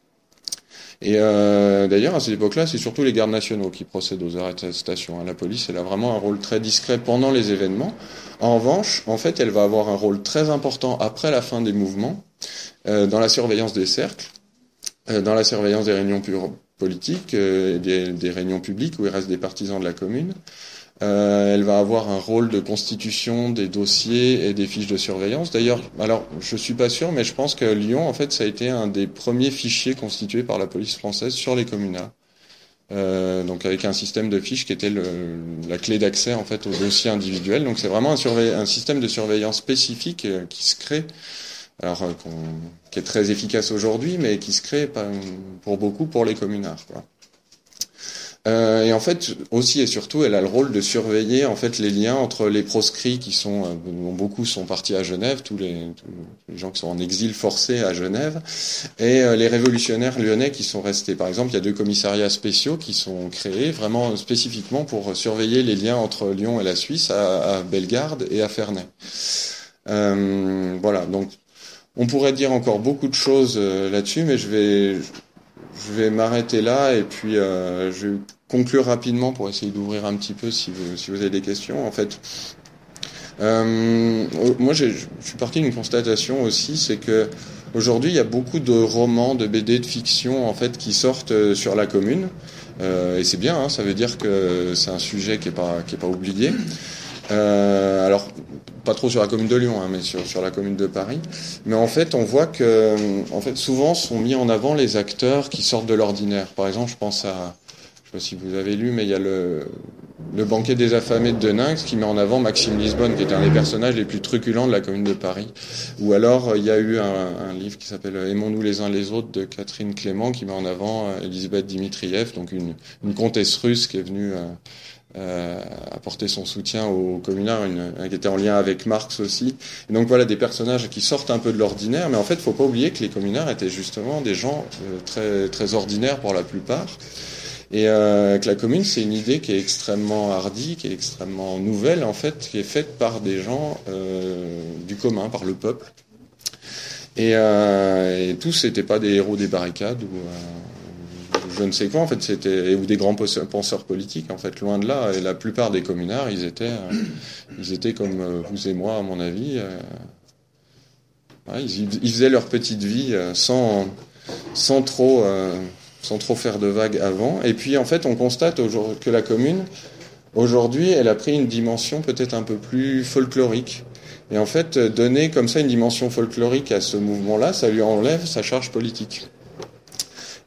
S1: Et euh, d'ailleurs, à cette époque-là, c'est surtout les gardes nationaux qui procèdent aux arrestations. Hein. La police, a vraiment un rôle très discret pendant les événements. En revanche, en fait, elle va avoir un rôle très important après la fin des mouvements, euh, dans la surveillance des cercles, euh, dans la surveillance des réunions politiques, des, réunions publiques où il reste des partisans de la commune. Euh, elle va avoir un rôle de constitution des dossiers et des fiches de surveillance. D'ailleurs, alors je suis pas sûr, mais je pense que Lyon, en fait, ça a été un des premiers fichiers constitués par la police française sur les communards. Euh, donc avec un système de fiches qui était le, la clé d'accès en fait aux dossiers individuels. Donc c'est vraiment un, un, système de surveillance spécifique euh, qui se crée, alors euh, qui est très efficace aujourd'hui, mais qui se crée pour beaucoup pour les communards. Quoi. Euh, et en fait, aussi et surtout, elle a le rôle de surveiller en fait les liens entre les proscrits qui sont, euh, dont beaucoup sont partis à Genève, tous les, tous les, gens qui sont en exil forcé à Genève, et euh, les révolutionnaires lyonnais qui sont restés. Par exemple, il y a deux commissariats spéciaux qui sont créés vraiment spécifiquement pour surveiller les liens entre Lyon et la Suisse, à, à Bellegarde et à Ferney. Euh, voilà, donc on pourrait dire encore beaucoup de choses là-dessus, mais je vais je vais m'arrêter là et puis euh, je vais conclure rapidement pour essayer d'ouvrir un petit peu si vous, si vous avez des questions. En fait, euh, moi je suis parti d'une constatation aussi, c'est que aujourd'hui il y a beaucoup de romans, de BD, de fiction en fait qui sortent euh, sur la commune. Euh, et c'est bien, hein, ça veut dire que c'est un sujet qui est pas qui est pas oublié. Euh, alors, pas trop sur la commune de Lyon, hein, mais sur, sur la commune de Paris. Mais en fait, on voit que, en fait, souvent sont mis en avant les acteurs qui sortent de l'ordinaire. Par exemple, je pense à, je sais pas si vous avez lu, mais il y a le, le banquet des affamés de Deninx qui met en avant Maxime Lisbonne, qui est un des personnages les plus truculents de la commune de Paris. Ou alors, il y a eu un, un livre qui s'appelle Aimons-nous les uns les autres de Catherine Clément, qui met en avant euh, Elisabeth Dimitriev, donc une, une comtesse russe qui est venue euh, euh, apporter son soutien aux communards, qui était en lien avec Marx aussi. Et donc voilà des personnages qui sortent un peu de l'ordinaire, mais en fait, faut pas oublier que les communards étaient justement des gens euh, très très ordinaires pour la plupart. Et euh, que la commune, c'est une idée qui est extrêmement hardie, qui est extrêmement nouvelle en fait, qui est faite par des gens euh, du commun, par le peuple. Et, euh, et tous n'étaient pas des héros des barricades ou euh, je ne sais quoi, en fait, c'était ou des grands penseurs politiques, en fait, loin de là. Et la plupart des communards, ils étaient, euh, ils étaient comme euh, vous et moi, à mon avis. Euh, ils, faisaient leur petite vie sans, sans trop, sans trop faire de vagues avant. Et puis, en fait, on constate que la commune, aujourd'hui, elle a pris une dimension peut-être un peu plus folklorique. Et en fait, donner comme ça une dimension folklorique à ce mouvement-là, ça lui enlève sa charge politique.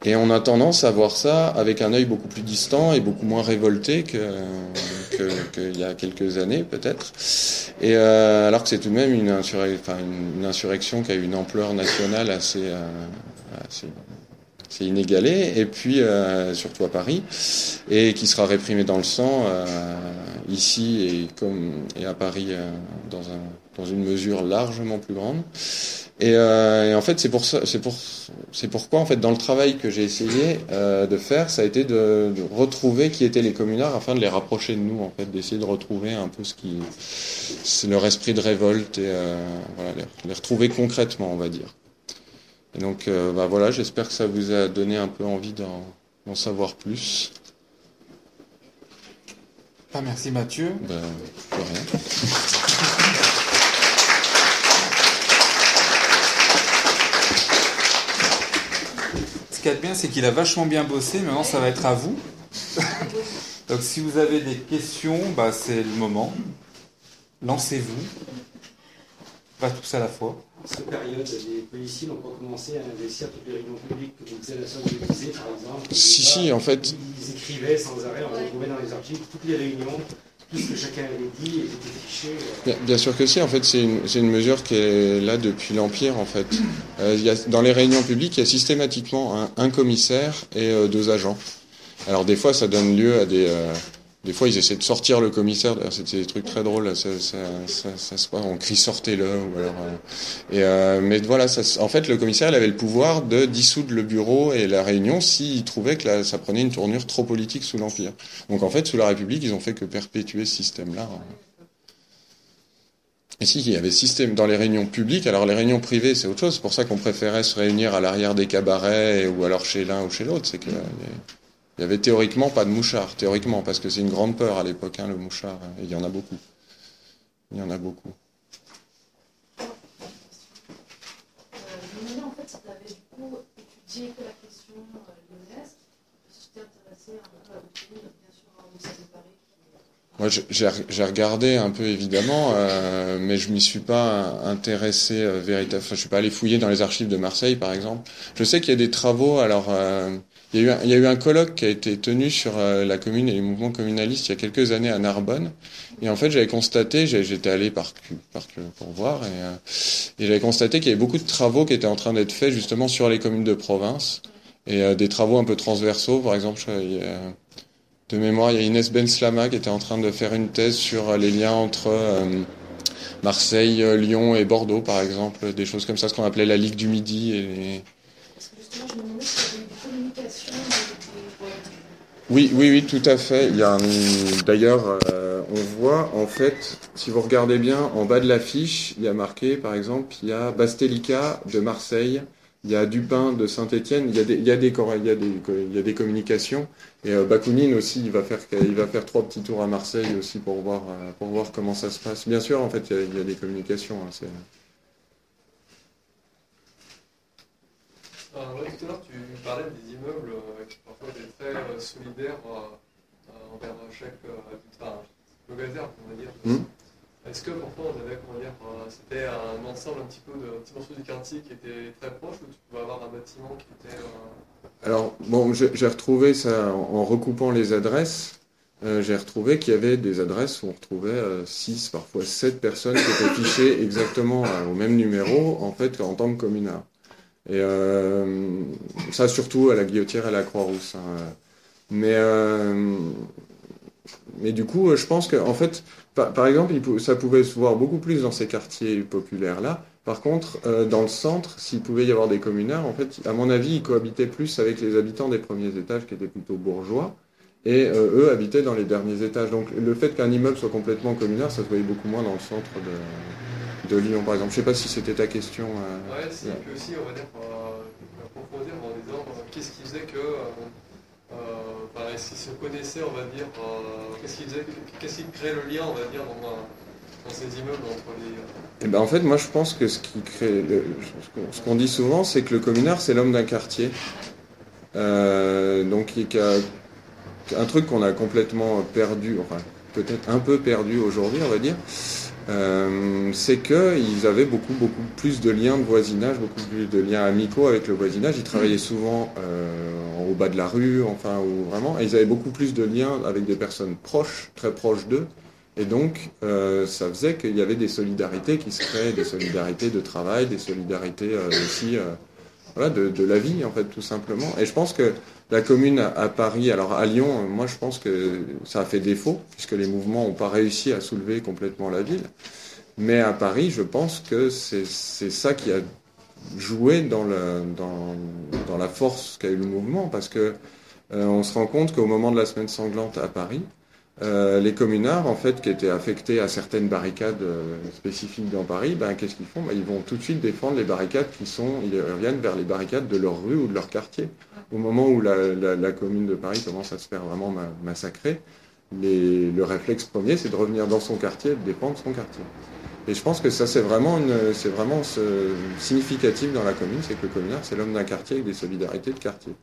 S1: Et on a tendance à voir ça avec un œil beaucoup plus distant et beaucoup moins révolté que qu'il y a quelques années peut-être. Et euh, alors que c'est tout de même une, insur enfin, une, insurrection qui a une ampleur nationale assez, euh, assez, assez inégalée, et puis euh, surtout à Paris, et qui sera réprimée dans le sang euh, ici et comme et à Paris euh, dans, un, dans une mesure largement plus grande. Et, euh, et, en fait, c'est pour ça, c'est pour, c'est pourquoi en fait dans le travail que j'ai essayé euh, de faire, ça a été de, de, retrouver qui étaient les communards afin de les rapprocher de nous, en fait, d'essayer de retrouver un peu ce qui, c'est leur esprit de révolte et euh, voilà, les, les, retrouver concrètement, on va dire. Et donc, euh, bah voilà, j'espère que ça vous a donné un peu envie d'en, savoir plus.
S2: Ah, merci Mathieu.
S1: Ben, de rien.
S2: qu'il y a de bien, c'est qu'il a vachement bien bossé. Maintenant, ça va être à vous. Donc, si vous avez des questions, bah, c'est le moment. Lancez-vous. Pas tous à la fois.
S3: En cette période, les policiers n'ont pas commencé à investir toutes les réunions publiques que vous faisiez à la salle de par exemple.
S1: Si, si, en fait.
S3: Ils écrivaient sans arrêt, on retrouvait dans les articles toutes les réunions
S1: Euh. Bien, bien, sûr que si. En fait, c'est une, une, mesure qui est là depuis l'Empire. En fait, euh, y a, dans les réunions publiques, il y a systématiquement un, un commissaire et euh, deux agents. Alors des fois, ça donne lieu à des euh, des fois, ils essaient de sortir le commissaire. C'était des trucs très drôles. Ça, se. On crie sortez-le. Ou alors, euh... euh, mais voilà. En fait, le commissaire, il avait le pouvoir de dissoudre le bureau et la réunion s'il trouvait que ça prenait une tournure trop politique sous l'empire. Donc, en fait, sous la République, ils ont fait que perpétuer ce système-là. Et si, il y avait système dans les réunions publiques. Alors les réunions privées, c'est autre chose. C'est pour ça qu'on préférait se réunir à l'arrière des cabarets ou alors chez l'un ou chez l'autre. C'est que il y avait théoriquement pas de mouchard, théoriquement, parce que c'est une grande peur à l'époque, hein, le mouchard. Et il y en a beaucoup. Il y en a beaucoup.
S4: Euh, je me demandais en fait si tu avais du coup étudié que la question euh, lyonnaise, si tu t'es intéressé un peu à d'autres pays, bien sûr à l'Université de Paris. est-
S1: Moi, j'ai- regardé un peu évidemment, euh, mais je m'y suis pas intéressé euh, véritablement. Enfin, je suis pas allé fouiller dans les archives de Marseille, par exemple. Je sais qu'il y a des travaux. Alors, euh, il y a eu un, colloque qui a été tenu sur euh, la commune et les mouvements communalistes il y a quelques années à Narbonne. Et en fait, j'avais constaté, j'étais allé par, par pour voir, et, euh, et j'avais constaté qu'il y avait beaucoup de travaux qui étaient en train d'être faits justement sur les communes de province et euh, des travaux un peu transversaux. Par exemple, de mémoire, il y a Inès Benslama qui était en train de faire une thèse sur les liens entre Marseille, Lyon et Bordeaux, par exemple, des choses comme ça, ce qu'on appelait la Ligue du Midi. Et les-
S4: Parce que justement, je me demandais s'il y avait eu des communications des, des-
S1: Oui, oui, oui, tout à fait. Il y a un- d'ailleurs, euh, on voit en fait, si vous regardez bien, en bas de l'affiche, il y a marqué, par exemple, il y a Bastelica de Marseille, il y a Dupin de Saint-Étienne. Il y a des, il y a des, il y a des, il y a des communications. Et euh, Bakounine aussi, il va faire, il va faire trois petits tours à Marseille aussi pour voir, euh, pour voir comment ça se passe. Bien sûr, en fait, il y a, il y a des communications. hein,
S5: tout à l'heure, tu parlais des immeubles euh, qui parfois étaient très euh, solidaires euh, euh, envers chaque euh, habitant, enfin, locataire, on va dire.
S1: Hmm.
S5: Est-ce que parfois on avait, comment dire, euh, c'était un ensemble un petit peu de un petit morceau du quartier qui était très proche ou tu pouvais avoir un bâtiment qui était. euh,
S1: Alors, bon, j'ai retrouvé ça en, en recoupant les adresses. euh, j'ai retrouvé qu'il y avait des adresses où on retrouvait 6, parfois 7 personnes qui étaient fichées exactement euh, au même numéro, en fait, en tant que communards. Et euh, ça, surtout à la Guillotière et à la Croix-Rousse. hein. Mais, euh, mais du coup, euh, je pense que, en fait, par, exemple, ça pouvait se voir beaucoup plus dans ces quartiers populaires-là. Par contre, dans le centre, s'il pouvait y avoir des communards, en fait, à mon avis, ils cohabitaient plus avec les habitants des premiers étages qui étaient plutôt bourgeois. Et eux habitaient dans les derniers étages. Donc le fait qu'un immeuble soit complètement communard, ça se voyait beaucoup moins dans le centre de, de Lyon, par exemple. Je sais pas si c'était ta question. euh,
S5: Ouais, si,
S1: Ouais.
S5: puis aussi, on va dire, euh, approfondir en disant euh, qu'est-ce qui faisait que. euh, enfin, est-ce qu'ils se connaissaient, on va dire, qu'est-ce qui qu'est-ce qui créait le lien, on va dire, dans, ces immeubles entre les.
S1: Eh ben, en fait, moi, je pense que ce qui crée, le- ce qu'on- dit souvent, c'est que le communard, c'est l'homme d'un quartier. Donc, il y a un truc qu'on a complètement perdu, enfin, peut-être un peu perdu aujourd'hui, on va dire, euh, c'est qu'ils avaient beaucoup, beaucoup plus de liens de voisinage, beaucoup plus de liens amicaux avec le voisinage. Ils travaillaient souvent euh, au bas de la rue, enfin, ou vraiment, et ils avaient beaucoup plus de liens avec des personnes proches, très proches d'eux. Et donc, euh, ça faisait qu'il y avait des solidarités qui se créaient, des solidarités de travail, des solidarités euh, aussi euh, voilà, de, la vie, en fait, tout simplement. Et je pense que la commune à, Paris, alors à Lyon, euh, moi je pense que ça a fait défaut, puisque les mouvements n'ont pas réussi à soulever complètement la ville. Mais à Paris, je pense que c'est ça qui a joué dans la force qu'a eu le mouvement, parce que euh, on se rend compte qu'au moment de la semaine sanglante à Paris, euh, les communards, en fait, qui étaient affectés à certaines barricades euh, spécifiques dans Paris, ben, qu'est-ce qu'ils font? Ben, Ils vont tout de suite défendre les barricades qui sont, ils reviennent vers les barricades de leur rue ou de leur quartier. Au moment où la, commune de Paris commence à se faire vraiment ma- massacrer, le réflexe premier, c'est de revenir dans son quartier et de défendre son quartier. Et je pense que ça, c'est vraiment, ce- significatif dans la commune, c'est que le communard, c'est l'homme d'un quartier avec des solidarités de quartier.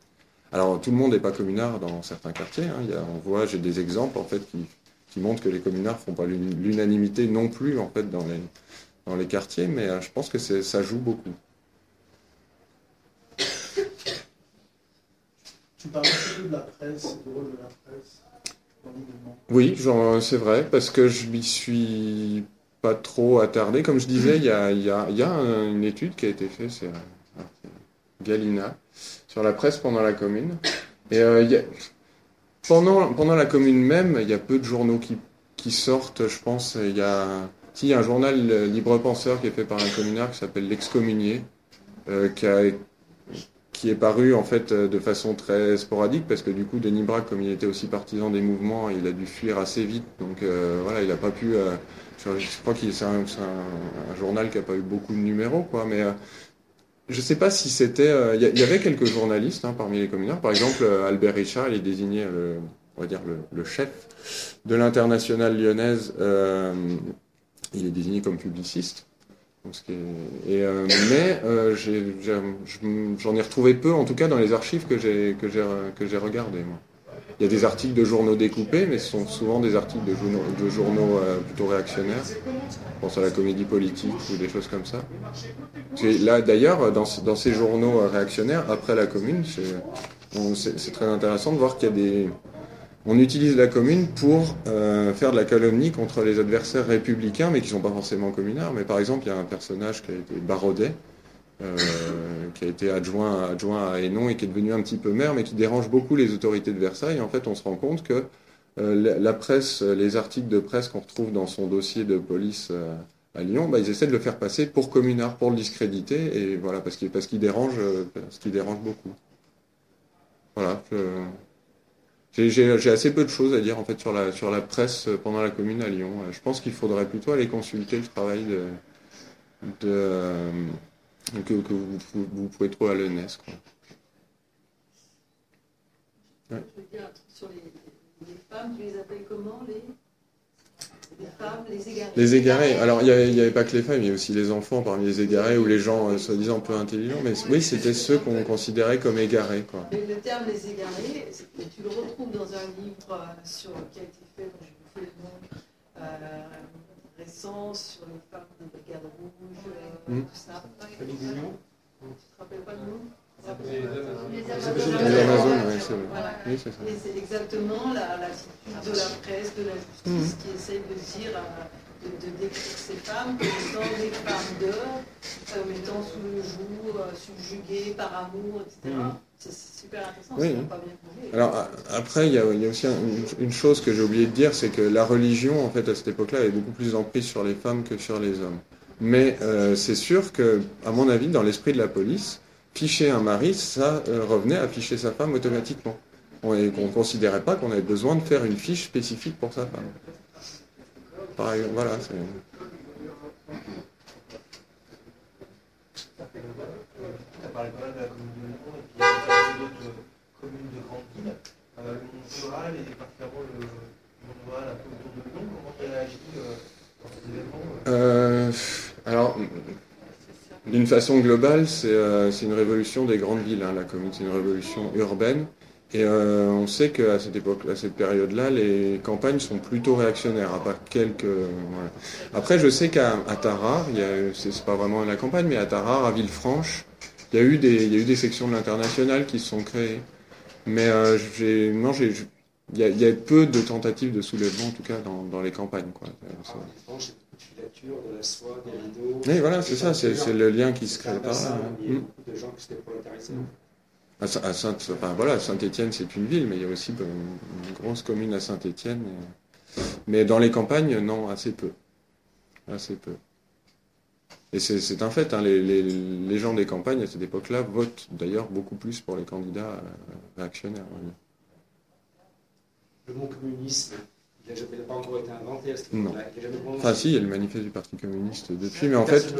S1: Alors tout le monde n'est pas communard dans certains quartiers. hein. Il y a- on voit, j'ai des exemples en fait qui, qui montrent que les communards font pas l'unanimité non plus en fait dans les dans les quartiers, mais euh, je pense que ça joue beaucoup.
S6: Tu parles un petit peu de la presse, du rôle de la presse dans le mouvement.
S1: Oui, c'est vrai, parce que je m'y suis pas trop attardé. Comme je disais, il y a, y a- y une étude qui a été faite, c'est euh, Galina, sur la presse pendant la commune. Et euh, pendant, pendant la commune même, il y a peu de journaux qui, qui sortent, je pense. Il y a, y a un journal euh, libre penseur qui est fait par un communard qui s'appelle L'Excommunié, euh, qui, qui est paru en fait de façon très sporadique parce que du coup Denis Braque, comme il était aussi partisan des mouvements, il a dû fuir assez vite. Donc voilà, il n'a pas pu. je, crois qu'il c'est un, journal qui n'a pas eu beaucoup de numéros, quoi. Mais je ne sais pas si c'était. Il y, avait quelques journalistes hein, parmi les communards. Par exemple, Albert Richard, il est désigné le, on va dire le, chef de l'internationale lyonnaise. il est désigné comme publiciste. Euh, mais euh, j'en ai, retrouvé peu, en tout cas dans les archives que j'ai regardées. Il y a des articles de journaux découpés, mais ce sont souvent des articles de journaux, euh, plutôt réactionnaires. Je pense à la comédie politique ou des choses comme ça. Là, d'ailleurs, dans, ces journaux réactionnaires, après la Commune, c'est très intéressant de voir qu'il y a des, on utilise la commune pour euh, faire de la calomnie contre les adversaires républicains, mais qui ne sont pas forcément communards. Mais par exemple, il y a un personnage qui a été Barodet, euh, qui a été adjoint, adjoint à Hénon et qui est devenu un petit peu maire, mais qui dérange beaucoup les autorités de Versailles. en fait, on se rend compte que euh, la presse, les articles de presse qu'on retrouve dans son dossier de police à Lyon, bah, ils essaient de le faire passer pour communard, pour le discréditer, et voilà, parce qu'il parce dérange, parce qu'il dérange beaucoup. Voilà. J'ai assez peu de choses à dire en fait sur la, sur la presse pendant la commune à Lyon. Je pense qu'il faudrait plutôt aller consulter le travail de, euh, que, que vous, vous, pouvez trouver à l'ENS. Ouais.
S7: Je veux dire un truc sur les, les femmes, tu les appelles comment les les femmes, les égarés?
S1: Les égarés. Alors, il n'y avait pas que les femmes, il y a aussi les enfants parmi les égarés ou les gens euh, soi-disant peu intelligents. Mais oui, c'était ceux qu'on considérait comme égarés. Quoi.
S7: Mais le terme les égarés, tu le retrouves dans un livre euh, sur, qui a été fait, dont j'ai fait le nom, euh, récent, sur les femmes des brigades rouges, euh, tout ça. Tu te rappelles pas de nous?
S1: Les Amazones, oui, c'est
S7: vrai. Oui, c'est ça. Et c'est exactement l'attitude de la presse, de la justice, qui essaye de dire, euh, de, de, décrire ces femmes comme étant des femmes d'or, comme étant sous le jour, euh, subjuguées par amour, etc. Mmh. C'est super intéressant, oui. c'est pas bien prouvé.
S1: Alors après, il y, a, il y a aussi une, une, chose que j'ai oublié de dire, c'est que la religion, en fait, à cette époque-là, avait beaucoup plus d'emprise sur les femmes que sur les hommes. Mais euh, c'est sûr que, à mon avis, dans l'esprit de la police, ficher un mari, ça euh, revenait à ficher sa femme automatiquement. On ne considérait pas qu'on avait besoin de faire une fiche spécifique pour sa femme. Par exemple, voilà. C'est...
S8: parlé pas mal de la commune de Lyon et puis d'autres communes de grandes villes. Euh, le monde rural et particulièrement le monde rural un peu autour de Lyon, comment tu réagis euh, dans ces événements
S1: euh, Alors, d'une façon globale, euh, c'est une révolution des grandes villes, hein, la commune, c'est une révolution urbaine. Et euh, on sait qu'à cette époque, à cette période-là, les campagnes sont plutôt réactionnaires, à part quelques. Voilà. Après, je sais qu'à Tarare, c'est pas vraiment la campagne, mais à Tarare, à Villefranche, il y a eu des, il y a eu des sections de l'international qui se sont créées. Mais euh, j'ai, non, j'ai, il y, a, il y, a, peu de tentatives de soulèvement, en tout cas, dans, dans les campagnes. Quoi
S3: de la soie, des rideaux.
S1: Oui, voilà, c'est ça, c'est le lien qui se crée par
S3: là. Il y a beaucoup de gens qui s'étaient
S1: À, Saint, enfin, voilà, Saint-Étienne, c'est une ville, mais il y a aussi une grosse commune à Saint-Étienne. Mais dans les campagnes, non, assez peu. Assez peu. Et c'est un fait, hein, les, les, gens des campagnes à cette époque-là votent d'ailleurs beaucoup plus pour les candidats euh, réactionnaires.
S3: Le mot communisme il n'a pas encore été inventé à ce
S1: Non. Enfin, si, il y a le manifeste du Parti communiste depuis, mais en fait.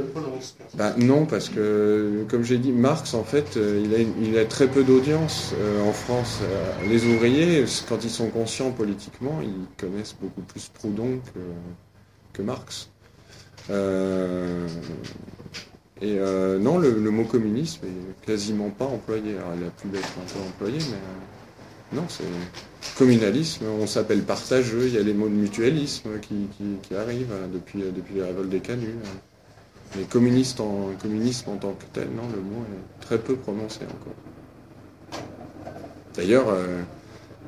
S1: Bah, non, parce que, comme j'ai dit, Marx, en fait, euh, il a, il a très peu d'audience euh, en France. Euh, les ouvriers, quand ils sont conscients politiquement, ils connaissent beaucoup plus Proudhon que, que Marx. et non, le, le, mot communisme est quasiment pas employé. Alors, il a pu être un peu employé, mais. Non, c'est communalisme, on s'appelle partageux, il y a les mots de mutualisme qui, arrivent hein, depuis, depuis les révoltes des canuts. Hein. Mais communiste en, communisme en tant que tel, non, le mot est très peu prononcé encore. D'ailleurs, euh,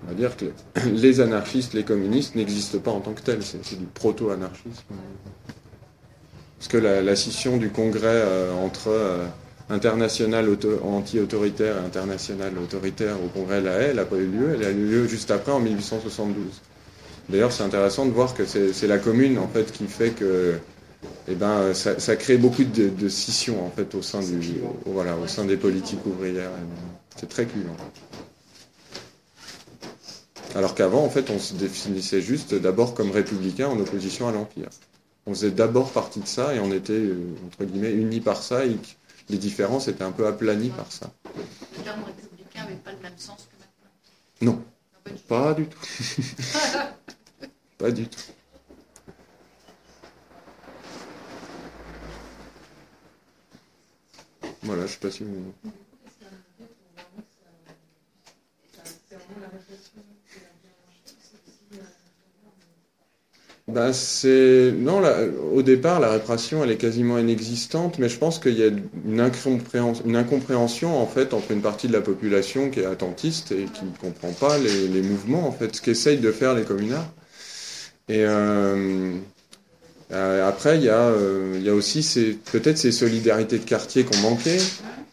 S1: on va dire que les anarchistes, les communistes n'existent pas en tant que tels, c'est du proto-anarchisme. Parce que la, scission du Congrès euh, entre euh, internationale anti-autoritaire et internationale autoritaire au Congrès de la Haye, elle n'a pas eu lieu. Elle a eu lieu juste après, en 1872. D'ailleurs, c'est intéressant de voir que c'est la commune en fait qui fait que et ben ça, crée beaucoup de, scissions en fait au sein du voilà au sein des politiques ouvrières. C'est très clivant. Alors qu'avant en fait on se définissait juste d'abord comme républicain en opposition à l'empire. On faisait d'abord partie de ça et on était euh, entre guillemets unis par ça les différences étaient un peu aplanies par ça.
S9: Le terme républicain n'avait pas le même sens que maintenant.
S1: Non.
S9: Pas du tout.
S1: Pas du tout. Pas du tout. Voilà, je sais pas si vous... Ben c'est non au départ la répression elle est quasiment inexistante mais je pense qu'il y a une incompréhension, en fait entre une partie de la population qui est attentiste et qui ne comprend pas les, mouvements en fait ce qu'essayent de faire les communards. Et euh, euh, après il y a euh, il y a aussi peut-être ces solidarités de quartier qu'on manquait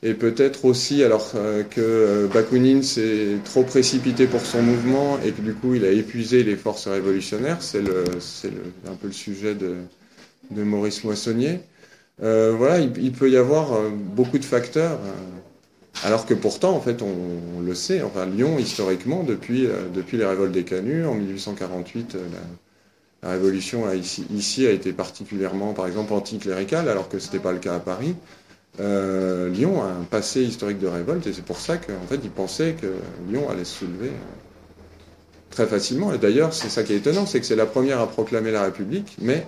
S1: et peut-être aussi alors euh, que euh, Bakounine s'est trop précipité pour son mouvement et que du coup il a épuisé les forces révolutionnaires, c'est un peu le sujet de, Maurice Moissonnier. Euh, voilà, il, peut y avoir beaucoup de facteurs, alors que pourtant en fait on, le sait, enfin Lyon historiquement depuis, depuis les révoltes des Canuts en 1848, euh, la, révolution ici, ici a été particulièrement par exemple anticléricale alors que c'était pas le cas à Paris. Euh, Lyon a un passé historique de révolte et c'est pour ça qu'en fait ils pensaient que Lyon allait se soulever euh, très facilement. Et d'ailleurs, c'est ça qui est étonnant, c'est que c'est la première à proclamer la République, mais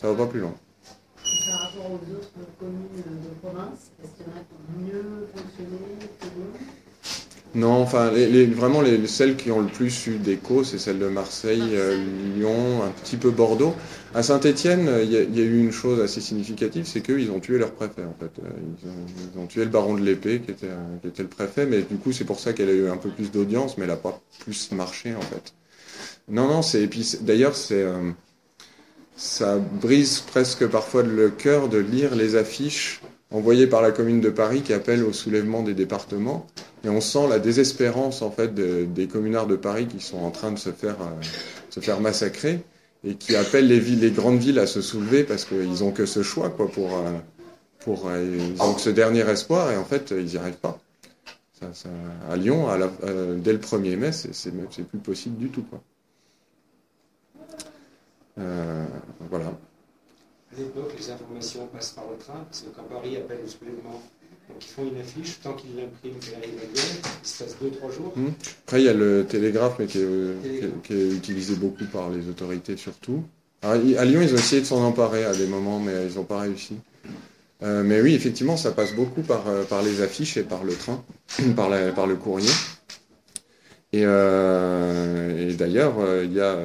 S1: ça va pas plus loin.
S10: Par rapport aux autres communes de province, est-ce qu'il y en a qui ont mieux fonctionné
S1: Non, enfin, les, les- vraiment les, celles qui ont le plus eu d'écho, c'est celles de Marseille, euh, Lyon, un petit peu Bordeaux. À Saint-Étienne, il y, a- il y a eu une chose assez significative, c'est qu'ils ont tué leur préfet en fait. Euh, Ils ont, ils ont tué le baron de l'épée, qui était, euh, qui était le préfet, mais du coup c'est pour ça qu'elle a eu un peu plus d'audience, mais elle n'a pas plus marché en fait. Non, non, c'est et puis d'ailleurs c'est euh, ça brise presque parfois le cœur de lire les affiches envoyées par la commune de Paris qui appellent au soulèvement des départements. Et on sent la désespérance en fait de- des communards de Paris qui sont en train de se faire, euh, se faire massacrer et qui appellent les grandes villes à se soulever parce qu'ils ont que ce choix quoi pour, euh, pour euh, ils ont que ce dernier espoir et en fait ils n'y arrivent pas. À Lyon, à dès le 1er mai, c'est plus possible du tout quoi. Voilà.
S3: À l'époque, les informations passent par le train, parce que quand Paris appelle au soulèvement, donc ils font une affiche, tant qu'ils l'impriment Lyon, il se passe 2-3 jours.
S1: Hmm. Après, il y a le télégraphe, mais qui est, euh, qui est- qui est utilisé beaucoup par les autorités surtout. Alors, à Lyon, ils ont essayé de s'en emparer à des moments, mais ils n'ont pas réussi. Euh, mais oui, effectivement, ça passe beaucoup par, euh, par les affiches et par le train, par, la- par le courrier. Et, euh, et d'ailleurs, il y a,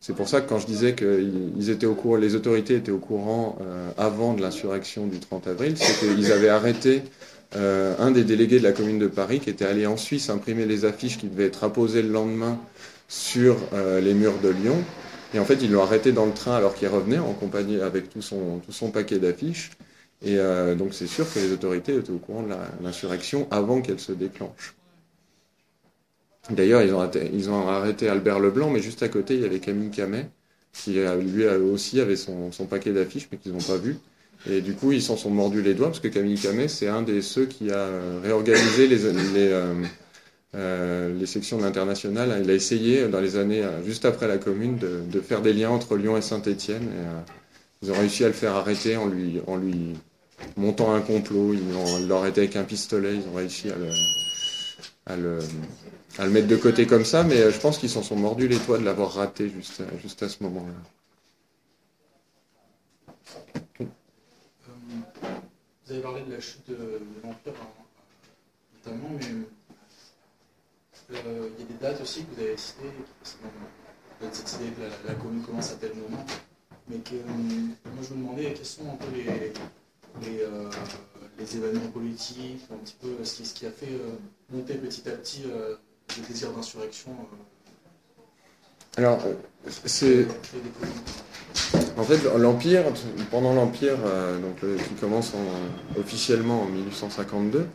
S1: c'est pour ça que quand je disais que ils étaient au courant, les autorités étaient au courant euh, avant de l'insurrection du 30 avril, c'est qu'ils avaient arrêté euh, un des délégués de la commune de Paris qui était allé en Suisse imprimer les affiches qui devaient être apposées le lendemain sur euh, les murs de Lyon. Et en fait, ils l'ont arrêté dans le train alors qu'il revenait en compagnie avec tout son, tout son paquet d'affiches. Et donc, c'est sûr que les autorités étaient au courant de l'insurrection avant qu'elle se déclenche. D'ailleurs, ils, ont arrêté- Albert Leblanc, mais juste à côté, il y avait Camille Camet, qui euh, lui euh, aussi avait son, paquet d'affiches, mais qu'ils n'ont pas vu. Et du coup, ils s'en sont mordus les doigts, parce que Camille Camet, c'est un des ceux qui a euh, réorganisé les, les, euh, euh, les sections de l'international. Il a essayé, dans les années juste après la commune, de, faire des liens entre Lyon et Saint-Étienne. Ils ont réussi à le faire arrêter en lui, montant un complot. Ils l'ont arrêté avec un pistolet. Ils ont réussi à le, à le mettre de côté comme ça. Mais euh, je pense qu'ils s'en sont mordus les doigts de l'avoir raté juste, à- juste à ce moment-là.
S11: Euh, Vous avez parlé de la chute de, l'Empire, hein, notamment, mais euh, il y a des dates aussi que vous avez citées, cette idée que la, commune commence à tel moment, mais que euh, moi je me demandais quels sont un peu les, les, euh, événements politiques, un petit peu ce qui, ce qui a fait euh, monter petit à petit euh, le désir d'insurrection. euh,
S1: Alors, euh, c'est. En fait, l'Empire, pendant l'Empire, euh, donc, qui commence en- officiellement en 1852,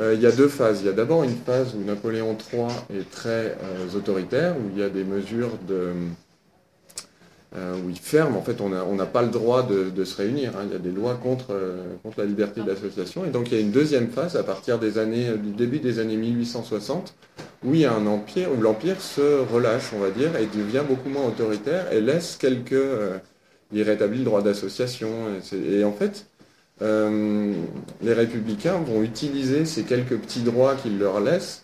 S1: euh, il y a deux phases. Il y a d'abord une phase où Napoléon III est très autoritaire, où il y a des mesures de, où ils ferment. En fait, on n'a pas le droit de, de se réunir. hein. Il y a des lois contre, euh, contre la liberté d'association. Et donc, il y a une deuxième phase à partir des années, du début des années 1860, où il y a un empire, où l'empire se relâche, on va dire, et devient beaucoup moins autoritaire et laisse quelques. euh, il rétablit le droit d'association. Et, en fait, euh, les républicains vont utiliser ces quelques petits droits qu'ils leur laissent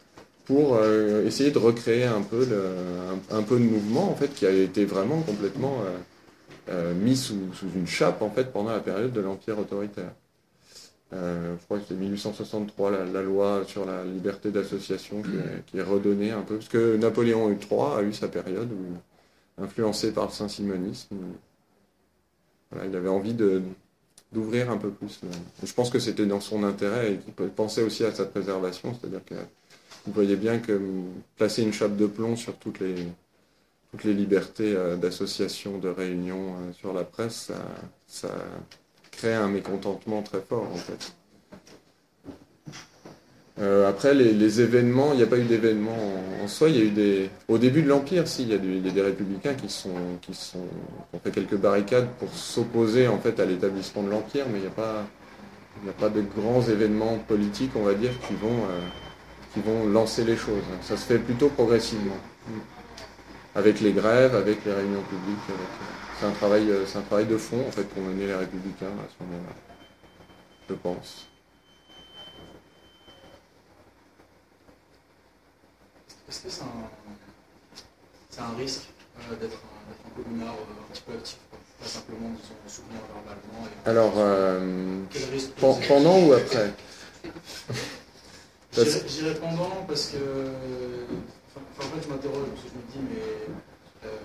S1: pour euh, essayer de recréer un peu, le, un, peu de mouvement en fait qui a été vraiment complètement euh, euh, mis sous, sous une chape en fait pendant la période de l'empire autoritaire. Je crois que c'est 1863 la, loi sur la liberté d'association qui, est- redonnée un peu parce que Napoléon III a eu sa période influencé par le saint-simonisme. il avait envie d'ouvrir un peu plus. Je pense que c'était dans son intérêt et qu'il pensait aussi à sa préservation, c'est-à-dire vous voyez bien que placer une chape de plomb sur toutes les, toutes les libertés euh, d'association, de réunion euh, sur la presse, ça, crée un mécontentement très fort en fait. Euh, après, les, événements, il n'y a pas eu d'événements en, soi. Y a eu des. Au début de l'Empire, si, il y a, des républicains qui sont, qui sont, ont fait quelques barricades pour s'opposer en fait à l'établissement de l'Empire, mais il n'y a pas, a pas de grands événements politiques, on va dire, qui vont, qui vont lancer les choses. Ça se fait plutôt progressivement, avec les grèves, avec les réunions publiques. avec, euh, C'est un travail, euh, c'est un travail de fond en fait qu'ont mené les républicains à ce moment-là, je pense.
S11: Est-ce que c'est un, c'est un risque euh, d'être un, un communard euh, un petit peu actif Pas simplement, disons, soutenir verbalement. Et...
S1: Alors, euh,
S11: Quel risque
S1: pendant ou après?
S11: Dirais pendant parce que. En fait, je m'interroge parce que je me dis, mais. euh,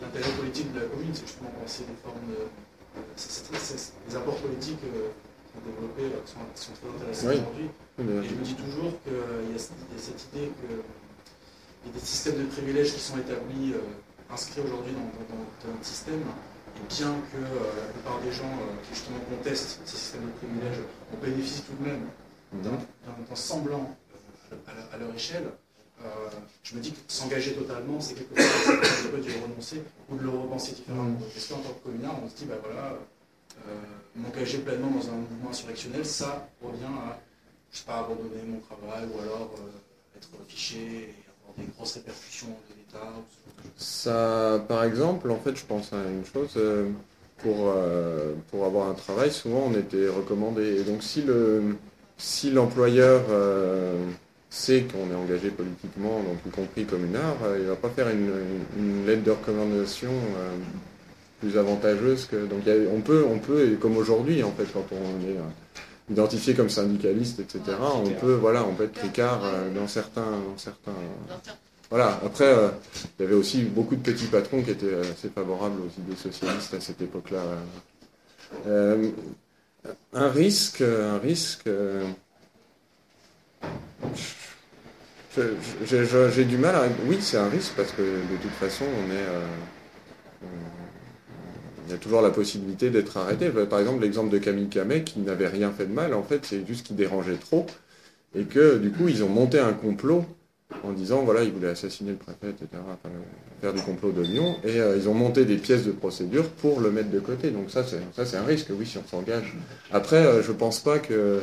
S11: L'intérêt politique de la commune, c'est justement penser des formes de. euh, c'est- c'est- c'est- c'est des apports politiques euh, qui sont développés, euh, qui sont, très intéressants
S1: Oui.
S11: aujourd'hui.
S1: Oui,
S11: Et je me dis toujours qu'il y, a ce- il y a cette idée qu'il y a des systèmes de privilèges qui sont établis, euh, inscrits aujourd'hui dans, dans- dans- dans notre système. Et bien que euh, la plupart des gens euh, qui justement contestent ces systèmes de privilèges, on bénéficie tout de même d'un semblant euh, à, leur- échelle, euh, je me dis que s'engager totalement, c'est quelque chose on peut y renoncer ou de le repenser différemment. Parce qu'en tant que communard, on se dit, bah voilà, euh, m'engager pleinement dans un mouvement insurrectionnel, ça revient à, je sais pas, abandonner mon travail ou alors être fiché et avoir des grosses répercussions de l'État. de.
S1: Ça, par exemple, en fait, je pense à une chose. euh, pour, euh, pour avoir un travail, souvent, on était recommandé. Et donc, si le si l'employeur euh, sait qu'on est engagé politiquement, donc y compris communard, euh, il va pas faire une, une- une lettre de recommandation euh, plus avantageuse que. Donc, a- on peut, on peut, et comme aujourd'hui, en fait, quand on est euh, identifié comme syndicaliste, etc., on peut, voilà, on peut être tricard dans certains, dans certains. Voilà, après, il y avait aussi beaucoup de petits patrons qui étaient assez favorables aux idées socialistes à cette époque-là. Un risque, un risque. euh, J'ai du mal à. Oui, c'est un risque parce que de toute façon, on est. euh, il y a toujours la possibilité d'être arrêté. Par exemple, l'exemple de Camille Camet qui n'avait rien fait de mal, en fait, c'est juste qu'il dérangeait trop et que du coup, ils ont monté un complot en disant voilà, il voulait assassiner le préfet, etc., faire du complot de Lyon, et euh, ils ont monté des pièces de procédure pour le mettre de côté. Donc ça, c'est un risque, oui, si on s'engage. Après, euh, je pense pas que,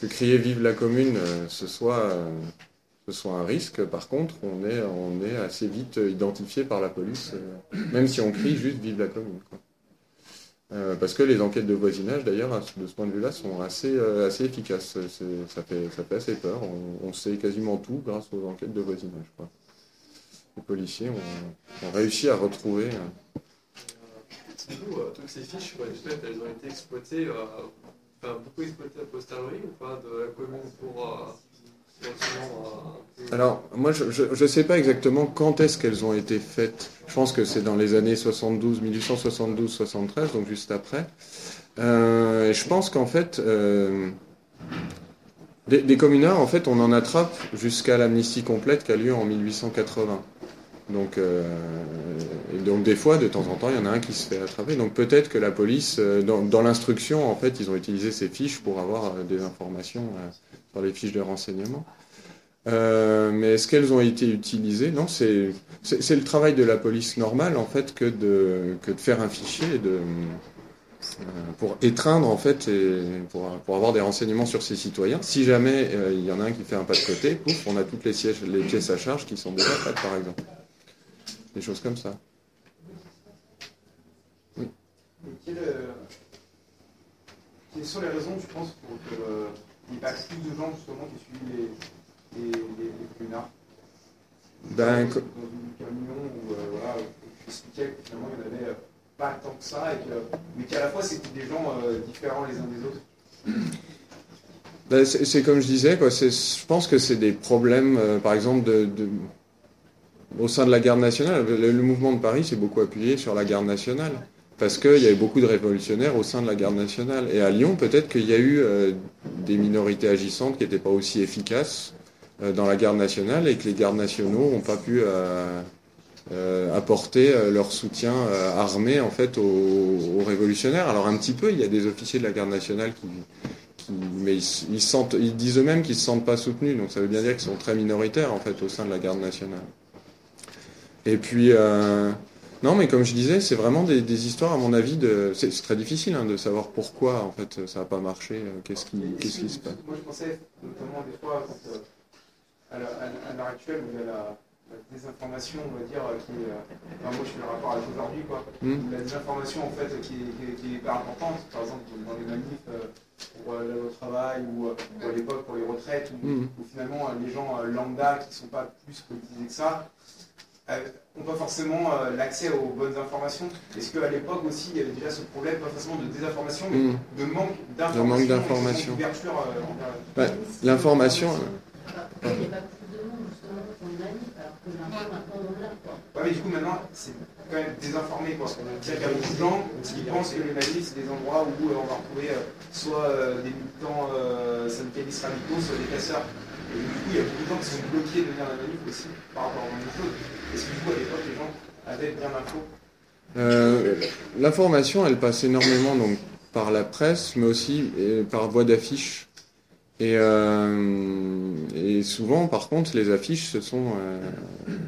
S1: que crier vive la commune, euh, ce soit euh, ce soit un risque. Par contre, on est on est assez vite identifié par la police, même si on crie juste vive la commune. parce que les enquêtes de voisinage, d'ailleurs, de ce point de vue-là, sont assez, assez efficaces. Ça, fait, ça fait assez peur. On, sait quasiment tout grâce aux enquêtes de voisinage. Les policiers ont, ont réussi à retrouver.
S5: Du coup, toutes ces fiches, ouais, du fait, elles ont été exploitées, enfin, beaucoup exploitées a posteriori ou pas de la commune pour éventuellement,
S1: Alors, moi, je ne sais pas exactement quand est-ce qu'elles ont été faites. Je pense que c'est dans les années 72, 1872-73, donc juste après. Euh, et je pense qu'en fait, euh, des, des communards, en fait, on en attrape jusqu'à l'amnistie complète qui a lieu en 1880. Donc, euh, donc des fois, de temps en temps, il y en a un qui se fait attraper. Donc peut-être que la police, euh, dans, l'instruction, en fait, ils ont utilisé ces fiches pour avoir euh, des informations euh, sur les fiches de renseignement. Mais est-ce qu'elles ont été utilisées? Non, c'est le travail de la police normale en fait que de faire un fichier de pour étreindre en fait et pour, avoir des renseignements sur ses citoyens. Si jamais il y en a un qui fait un pas de côté, pouf, on a toutes les, sièges, les pièces à charge qui sont déjà faites par exemple. Des choses comme ça.
S12: Et quelle, euh, quelles sont les raisons, tu penses, pour qu'il n'y ait pas plus de gens justement qui suivent les, les, les, les communards
S1: Ben,
S12: Dans une camion où, euh, voilà, tu expliquais que finalement il n'y en avait euh, pas tant que ça, et que, mais qu'à la fois c'était des gens euh, différents les uns des autres.
S1: Ben, c'est comme je disais, quoi, c'est- je pense que c'est des problèmes, euh, par exemple, de, de- au sein de la garde nationale. Le, mouvement de Paris s'est beaucoup appuyé sur la garde nationale, parce qu'il y avait beaucoup de révolutionnaires au sein de la garde nationale. Et à Lyon, peut-être qu'il y a eu euh, des minorités agissantes qui n'étaient pas aussi efficaces euh, dans la garde nationale, et que les gardes nationaux n'ont pas pu euh, apporter leur soutien armé en fait aux, révolutionnaires. Alors un petit peu, il y a des officiers de la garde nationale qui mais ils, sentent, ils disent eux-mêmes qu'ils se sentent pas soutenus, donc ça veut bien dire qu'ils sont très minoritaires en fait au sein de la garde nationale. Et puis, euh, non, mais comme je disais, c'est vraiment des, des histoires, à mon avis, de, c'est très difficile hein, de savoir pourquoi en fait ça n'a pas marché, euh, qu'est-ce qui, qu'est-ce qui se passe.
S12: Moi je pensais notamment des fois quand, euh, à l'heure actuelle où il y a la, la désinformation, on va dire, qui est. enfin, moi je fais le rapport avec aujourd'hui, quoi.
S1: Mm.
S12: Où La désinformation en fait qui est, qui est- qui est hyper importante, par exemple dans les manifs pour euh, le travail ou, ou à l'époque pour les retraites, où,
S1: Mm.
S12: où finalement les gens lambda qui ne sont pas plus politisés que ça. N'ont pas forcément euh, l'accès aux bonnes informations. Est-ce qu'à l'époque aussi, il y avait déjà ce problème, pas forcément de désinformation, mais
S1: Mm.
S12: de manque d'information euh,
S1: L'information, euh,
S10: Pourquoi il n'y a pas plus de monde justement quand on manif alors que l'info maintenant on l'a quoi
S12: Ouais, mais du coup, maintenant, c'est quand même désinformé. quoi. C'est-à-dire qu'il y a beaucoup de gens qui pensent que les manifs, c'est des endroits où euh, on va retrouver euh, soit euh, des militants euh, syndicalistes radicaux, soit des casseurs. Et du coup, il y a beaucoup de gens qui sont bloqués de venir à la manif aussi par rapport à la même chose. Est-ce que coup, à l'époque, les gens avaient bien l'info
S1: Euh, L'information, elle passe énormément donc par la presse, mais aussi par voie d'affiches. Et, euh, et souvent, par contre, les affiches, ce sont, euh,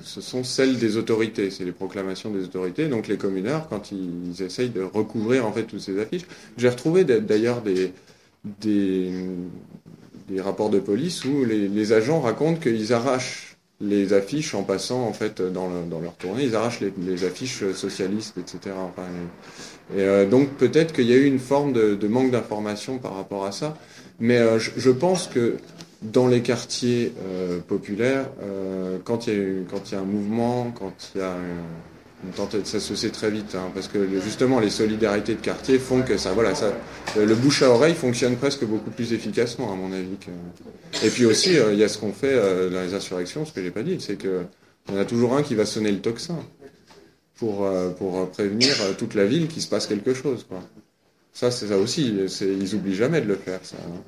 S1: ce sont celles des autorités. C'est les proclamations des autorités. Donc les communards, quand ils, essayent de recouvrir en fait toutes ces affiches, j'ai retrouvé d'a- d'ailleurs des, des, des rapports de police où les, les agents racontent qu'ils arrachent les affiches en passant en fait dans, le- dans leur tournée, ils arrachent les, affiches socialistes, etc. Et, euh, donc peut-être qu'il y a eu une forme de, manque d'information par rapport à ça, mais euh, je, pense que dans les quartiers euh, populaires, quand il y a quand il y a un mouvement, quand il y a tentative, ça se sait très vite, hein, parce que justement les solidarités de quartier font que ça, voilà, ça, le bouche à oreille fonctionne presque beaucoup plus efficacement à mon avis. Et puis aussi, euh, il y a ce qu'on fait euh, dans les insurrections, ce que j'ai pas dit, c'est que y en a toujours un qui va sonner le tocsin pour euh, pour prévenir euh, toute la ville qu'il se passe quelque chose. Ça, c'est ça aussi. Ils oublient jamais de le faire, ça. hein.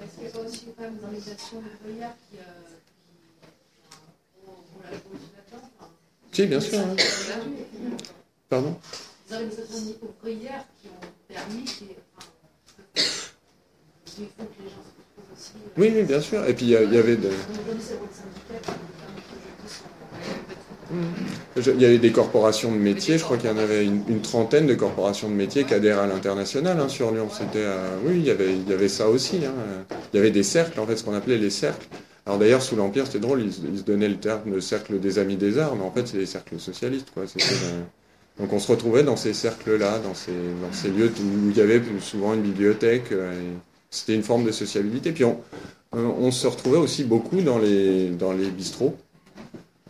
S4: Est-ce qu'il n'y a aussi une organisation de qui, euh, qui a un gros rôle à jouer là-dedans enfin,
S1: Si, bien sûr, hein. Pardon
S4: organisations ouvrières qui ont permis, qui, enfin, il faut que les gens se retrouvent aussi.
S1: Oui, oui, bien sûr. Et puis il y, avait de, Je- Il y avait des corporations de métiers, je crois qu'il y en avait une, une trentaine de corporations de métiers qui adhèrent à l'international hein, sur Lyon. C'était, euh, oui, il y avait, il y avait ça aussi. hein. Il y avait des cercles, en fait, ce qu'on appelait les cercles. Alors d'ailleurs, sous l'Empire, c'était drôle, ils, se- donnaient le terme de cercle des amis des arts, mais en fait, c'est les cercles socialistes. Quoi. Euh, Donc on se retrouvait dans ces cercles-là, dans ces, lieux où il y avait souvent une bibliothèque. euh, C'était une forme de sociabilité. Puis on, euh, on se retrouvait aussi beaucoup dans les, dans les bistrots.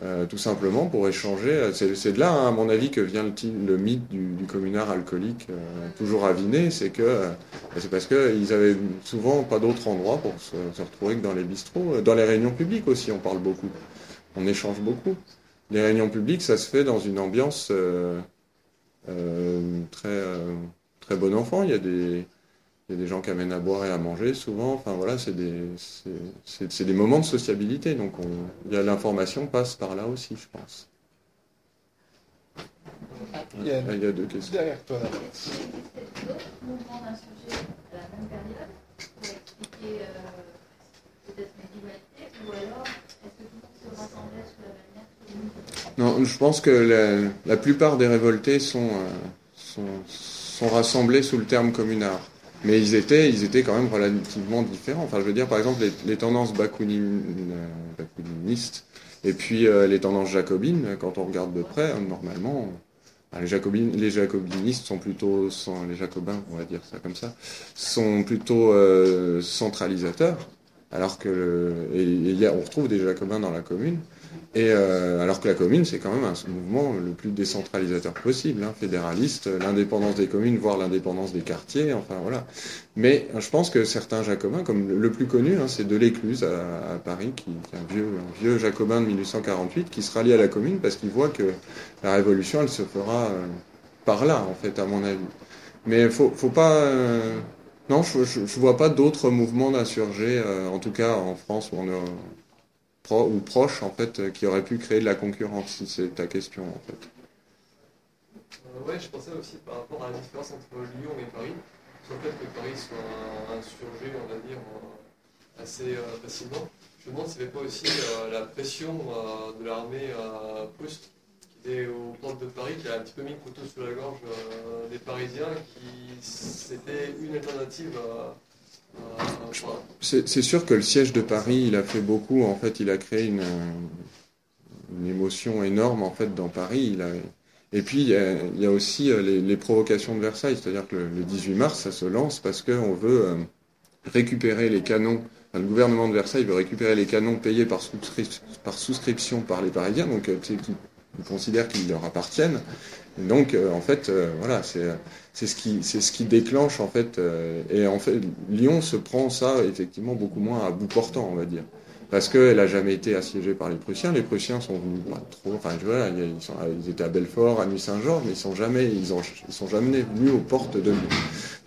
S1: Euh, tout simplement pour échanger. C'est c'est de là, hein, à mon avis, que vient le, mythe du, communard alcoolique, euh, toujours aviné. C'est que euh, c'est parce qu'ils avaient souvent pas d'autre endroit pour se, retrouver que dans les bistrots. Euh, Dans les réunions publiques aussi, on parle beaucoup. On échange beaucoup. Les réunions publiques, ça se fait dans une ambiance euh, euh, très, euh, très bon enfant. Il y a des il y a des gens qui amènent à boire et à manger souvent. Enfin voilà, c'est des, moments de sociabilité. Donc a, l'information passe par là aussi, je pense. Ah, il y a, deux questions.
S13: Derrière toi.
S1: Non, je pense que la, plupart des révoltés euh, sont rassemblés sous le terme communard. Mais ils étaient, ils étaient quand même relativement différents. Enfin, je veux dire, par exemple, les, tendances euh, bakounistes et puis euh, les tendances jacobines, quand on regarde de près, euh, normalement, les, jacobinistes sont plutôt, les jacobins, on va dire ça comme ça, sont plutôt centralisateurs, alors que on retrouve des jacobins dans la commune. Et euh, alors que la commune, c'est quand même un mouvement le plus décentralisateur possible, hein, fédéraliste, l'indépendance des communes, voire l'indépendance des quartiers, enfin voilà. Mais euh, je pense que certains jacobins, comme le, plus connu, hein, c'est Delécluse à, à Paris, qui, est un vieux, jacobin de 1848, qui se rallie à la commune parce qu'il voit que la révolution, elle se fera euh, par là, en fait, à mon avis. Mais faut, faut pas. euh, non, je, je vois pas d'autres mouvements d'insurgés, euh, en tout cas en France ou en Europe pro- ou proches en fait euh, qui auraient pu créer de la concurrence si c'est ta question en fait.
S5: Euh, ouais, je pensais aussi par rapport à la différence entre Lyon et Paris, sur le fait que Paris soit insurgé, on va dire, assez euh, facilement. Je me demande s'il n'y avait pas aussi euh, la pression de l'armée euh, prusse qui était aux portes de Paris, qui a un petit peu mis le couteau sous la gorge des Parisiens, qui c'était une alternative à.
S1: C'est sûr que le siège de Paris, il a fait beaucoup. En fait, il a créé une, émotion énorme en fait dans Paris. Et puis il y a, aussi euh, les, provocations de Versailles, c'est-à-dire que le, le 18 mars, ça se lance parce qu'on veut euh, récupérer les canons. enfin, le gouvernement de Versailles veut récupérer les canons payés par, souscri- par souscription par les Parisiens, donc euh, ils considèrent qu'ils leur appartiennent. Donc, en fait, voilà, c'est c'est ce qui déclenche en fait. euh, et en fait, Lyon se prend ça effectivement beaucoup moins à bout portant, on va dire, parce qu'elle a jamais été assiégée par les Prussiens. Les Prussiens sont venus pas trop. Enfin, je vois, ils, sont- ils étaient à Belfort, à Nuit-Saint-Georges, mais ils sont jamais ils ont ils sont jamais venus aux portes de Lyon.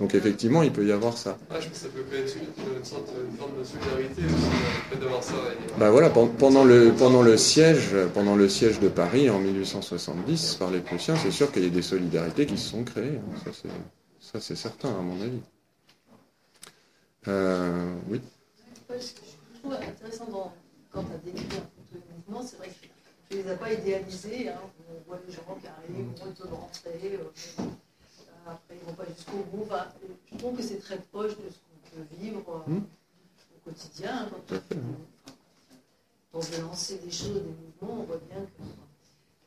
S1: Donc effectivement, il peut y avoir ça.
S5: Ah, je pense que ça peut créer une, sorte, une forme de solidarité aussi, euh, le fait d'avoir ça. et-
S1: Bah voilà, pen- pendant le, pendant le siège, pendant le siège de Paris en 1870 par les Prussiens, c'est sûr qu'il y a des solidarités qui se sont créées. hein. Ça c'est, ça c'est certain à mon avis. Euh, oui.
S7: Trouve intéressant dans- quand tu as décrit un peu tous les mouvements, c'est vrai que tu ne les as pas idéalisés. Hein. On voit les gens qui arrivent, on voit de rentrer, euh, après ils ne vont pas jusqu'au bout. Enfin, je trouve que c'est très proche de ce qu'on peut vivre euh,
S1: Mm.
S7: au quotidien. Quand on veut lancer des choses, des mouvements, on voit bien qu'il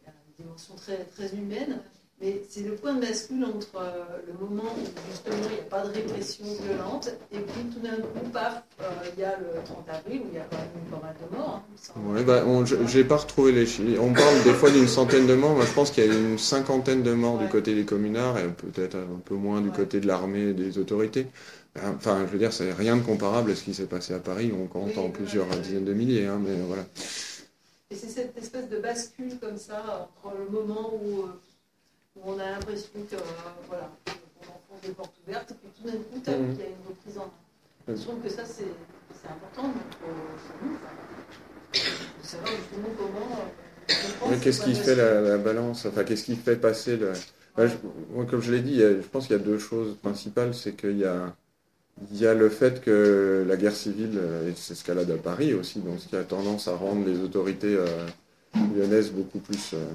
S7: y a une dimension très, très humaine. Mais c'est le point de bascule entre euh, le moment où justement il n'y a pas de répression violente et puis tout d'un coup, paf, euh, il y a le 30 avril où il y a quand même pas mal de morts. hein.
S1: Ouais, bah, j'ai pas retrouvé les chiffres. On parle des fois d'une centaine de morts. Moi, je pense qu'il y a une cinquantaine de morts du côté des communards et peut-être un peu moins du côté de l'armée et des autorités. Enfin, je veux dire, c'est rien de comparable à ce qui s'est passé à Paris. où On compte en plusieurs dizaines de milliers, hein, mais voilà.
S7: Et c'est cette espèce de bascule comme ça entre le moment où, euh, où on a l'impression que euh, voilà, on enfonce des portes ouvertes et puis tout d'un coup,
S1: Mhm.
S7: il y a une reprise en main. Je trouve que ça, c'est important donc, nous. de savoir justement comment. euh,
S1: qu'est-ce qui fait la, la balance Enfin, qu'est-ce qui fait passer le. Je- moi, comme je l'ai dit, je pense qu'il y a deux choses principales. C'est qu'il y a, il y a le fait que la guerre civile euh, s'escalade à Paris aussi, donc ce qui a tendance à rendre les autorités euh, lyonnaises beaucoup plus, euh,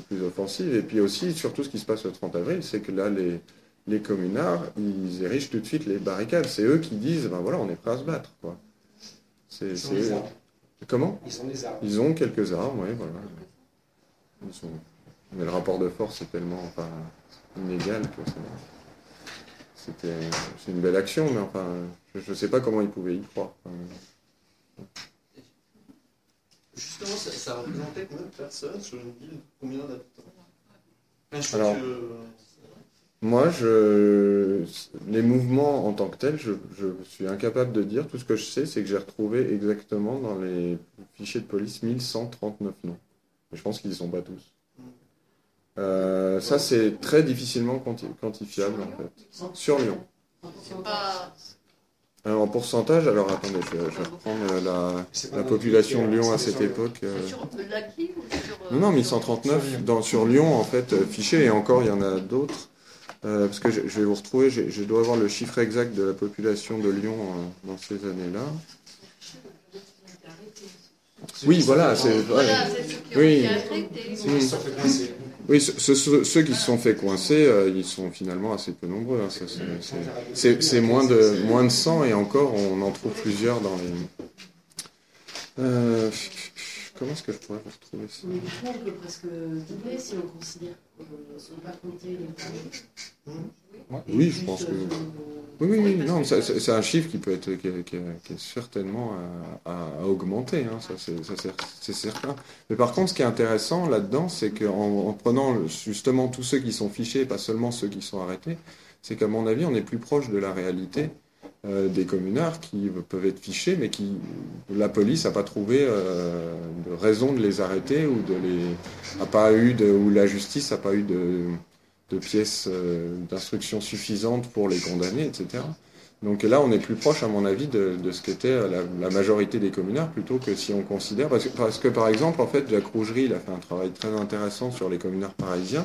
S1: plus offensives. Et puis aussi, surtout, ce qui se passe le 30 avril, c'est que là, les, les communards, ils érigent tout de suite les barricades. C'est eux qui disent, ben voilà, on est prêt à se battre. Quoi. C'est,
S3: Ils ont des armes.
S1: Comment
S3: Ils ont des armes.
S1: Ils ont quelques armes, oui, voilà. Ils sont- Mais le rapport de force est tellement enfin, inégal que c'était, c'est une belle action, mais enfin, je ne sais pas comment ils pouvaient y croire. Enfin,
S13: Justement, ça, ça représentait combien de personnes sur une ville? Combien d'habitants?
S1: Alors,
S13: que-
S1: Moi, je... les mouvements en tant que tels, je, je suis incapable de dire. Tout ce que je sais, c'est que j'ai retrouvé exactement dans les fichiers de police 1139 noms. Mais je pense qu'ils ne sont pas tous. Euh, ça, c'est très difficilement quanti- quantifiable, en fait. Sur Lyon.
S9: C'est pas.
S1: Alors, en pourcentage, alors attendez, je vais, reprendre la, la population de Lyon à cette époque. euh.
S9: Euh,
S1: Non, non, 1139 dans, sur Lyon, en fait, euh, fiché, et encore, il y en a d'autres. Euh, parce que je, je vais vous retrouver, je, je dois avoir le chiffre exact de la population de Lyon euh, dans ces années-là. Oui, voilà, c'est
S9: Voilà,
S1: ouais. Oui. Oui, ceux, qui se sont fait coincer, euh, ils sont finalement assez peu nombreux. hein, c'est- moins de moins de 100 et encore, on en trouve plusieurs dans les. Euh, comment est-ce que je pourrais retrouver ça?
S10: On peut presque doubler si on considère familles.
S1: Oui, je pense que. Oui, oui, oui, non, c'est un chiffre qui peut être, certainement à, augmenter, hein, c'est certain. Mais par contre, ce qui est intéressant là-dedans, c'est qu'en en prenant justement tous ceux qui sont fichés, pas seulement ceux qui sont arrêtés, c'est qu'à mon avis, on est plus proche de la réalité euh, des communards qui peuvent être fichés, mais qui la police n'a pas trouvé euh, de raison de les arrêter ou de les a pas eu ou la justice n'a pas eu de pièces euh, d'instruction suffisantes pour les condamner, etc. Donc là, on est plus proche, à mon avis, de, ce qu'était la, majorité des communards, plutôt que si on considère... Parce que, parce que, par exemple, en fait, Jacques Rougerie, il a fait un travail très intéressant sur les communards parisiens,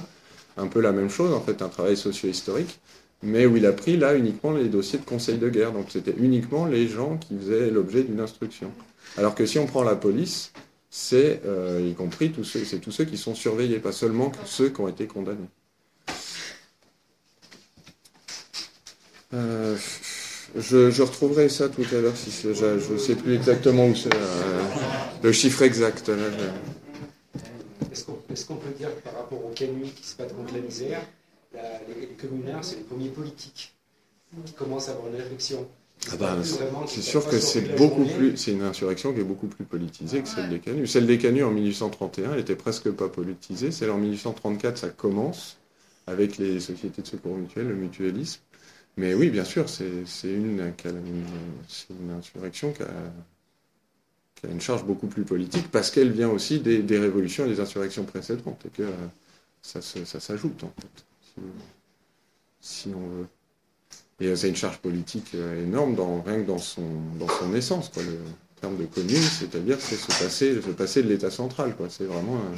S1: un peu la même chose, en fait, un travail socio-historique, mais où il a pris, là, uniquement les dossiers de conseil de guerre. Donc c'était uniquement les gens qui faisaient l'objet d'une instruction. Alors que si on prend la police, c'est, euh, y compris tous ceux, c'est tous ceux qui sont surveillés, pas seulement ceux qui ont été condamnés. Euh, je, retrouverai ça tout à l'heure si je ne sais plus exactement où c'est euh, le chiffre exact.
S3: Est-ce qu'on peut dire par rapport aux canuts qui se battent contre la misère, les, les communards, c'est les premiers politiques qui commencent à avoir une réflexion
S1: Ah bah, c'est sûr que c'est beaucoup
S3: journée.
S1: plus, c'est une insurrection qui est beaucoup plus politisée que celle des canuts. Celle des canuts en 1831, elle était presque pas politisée. Celle en 1834, ça commence avec les sociétés de secours mutuels, le mutualisme. Mais oui, bien sûr, c'est une, insurrection qui a, qui a une charge beaucoup plus politique parce qu'elle vient aussi des, des révolutions et des insurrections précédentes et que euh, ça, se- ça s'ajoute en fait, si, on veut. Et euh, c'est une charge politique euh, énorme, dans, rien que dans son, dans son essence, quoi, le terme de commune, c'est-à-dire c'est se passer, se passer de l'État central, quoi. C'est vraiment un-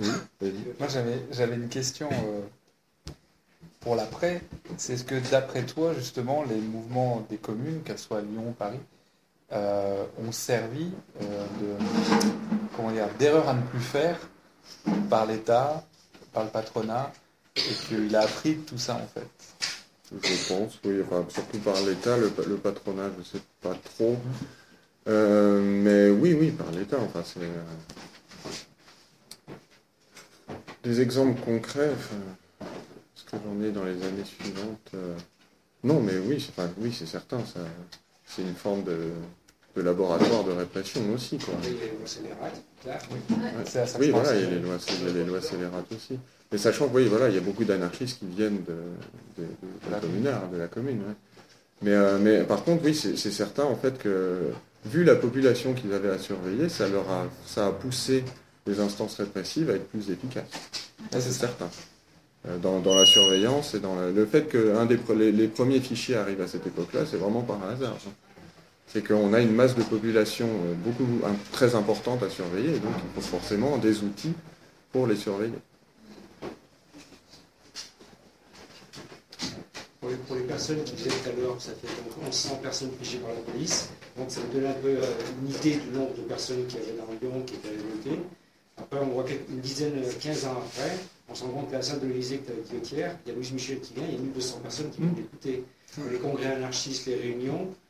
S1: Oui,
S2: euh, Moi, j'avais, une question euh, pour l'après. C'est ce que, d'après toi, justement, les mouvements des communes, qu'elles soient à Lyon ou Paris, euh, ont servi de, comment dire, d'erreur à ne plus faire par l'État, par le patronat, et qu'il a appris de tout ça, en fait.
S1: Je pense, oui, enfin, surtout par l'État, le, le patronat, je sais pas trop. Euh, mais oui, oui, par l'État, enfin, c'est. euh, Des exemples concrets, enfin, est-ce que j'en ai dans les années suivantes euh, Non, mais oui, enfin, oui, c'est certain, ça, c'est une forme de, de laboratoire de répression aussi, quoi.
S3: Il y a les lois scélérates, clair.
S1: Ouais.
S2: C'est à ça que
S1: Oui, voilà, il y a les lois, il y a les lois scélérates aussi. Mais sachant que, oui, voilà, il y a beaucoup d'anarchistes qui viennent de, de, de- de la communard, de la commune. ouais. Mais, euh, mais par contre, oui, c'est certain, en fait, que vu la population qu'ils avaient à surveiller, ça leur a, ça a poussé les instances répressives à être plus efficaces. C'est certain. Euh, Dans, dans la surveillance et dans la- le fait que un des, les, les premiers fichiers arrivent à cette époque-là, c'est vraiment par hasard. hein. C'est qu'on a une masse de population euh, beaucoup un- très importante à surveiller, et donc il faut forcément des outils pour les surveiller.
S3: Pour les, pour les personnes qui disaient tout à l'heure, ça fait donc 1100 personnes fichées par la police. Donc ça me donne un peu euh, une idée du nombre de personnes qui avaient dans Lyon, qui étaient révoltées. Après, on voit une dizaine, euh, 15 ans après, on se rend compte que la salle de l'Élysée que tu as dit hier, il y a Louise Michel qui vient, il y a 1200 personnes qui vont l'écouter. Les congrès anarchistes, les réunions, euh,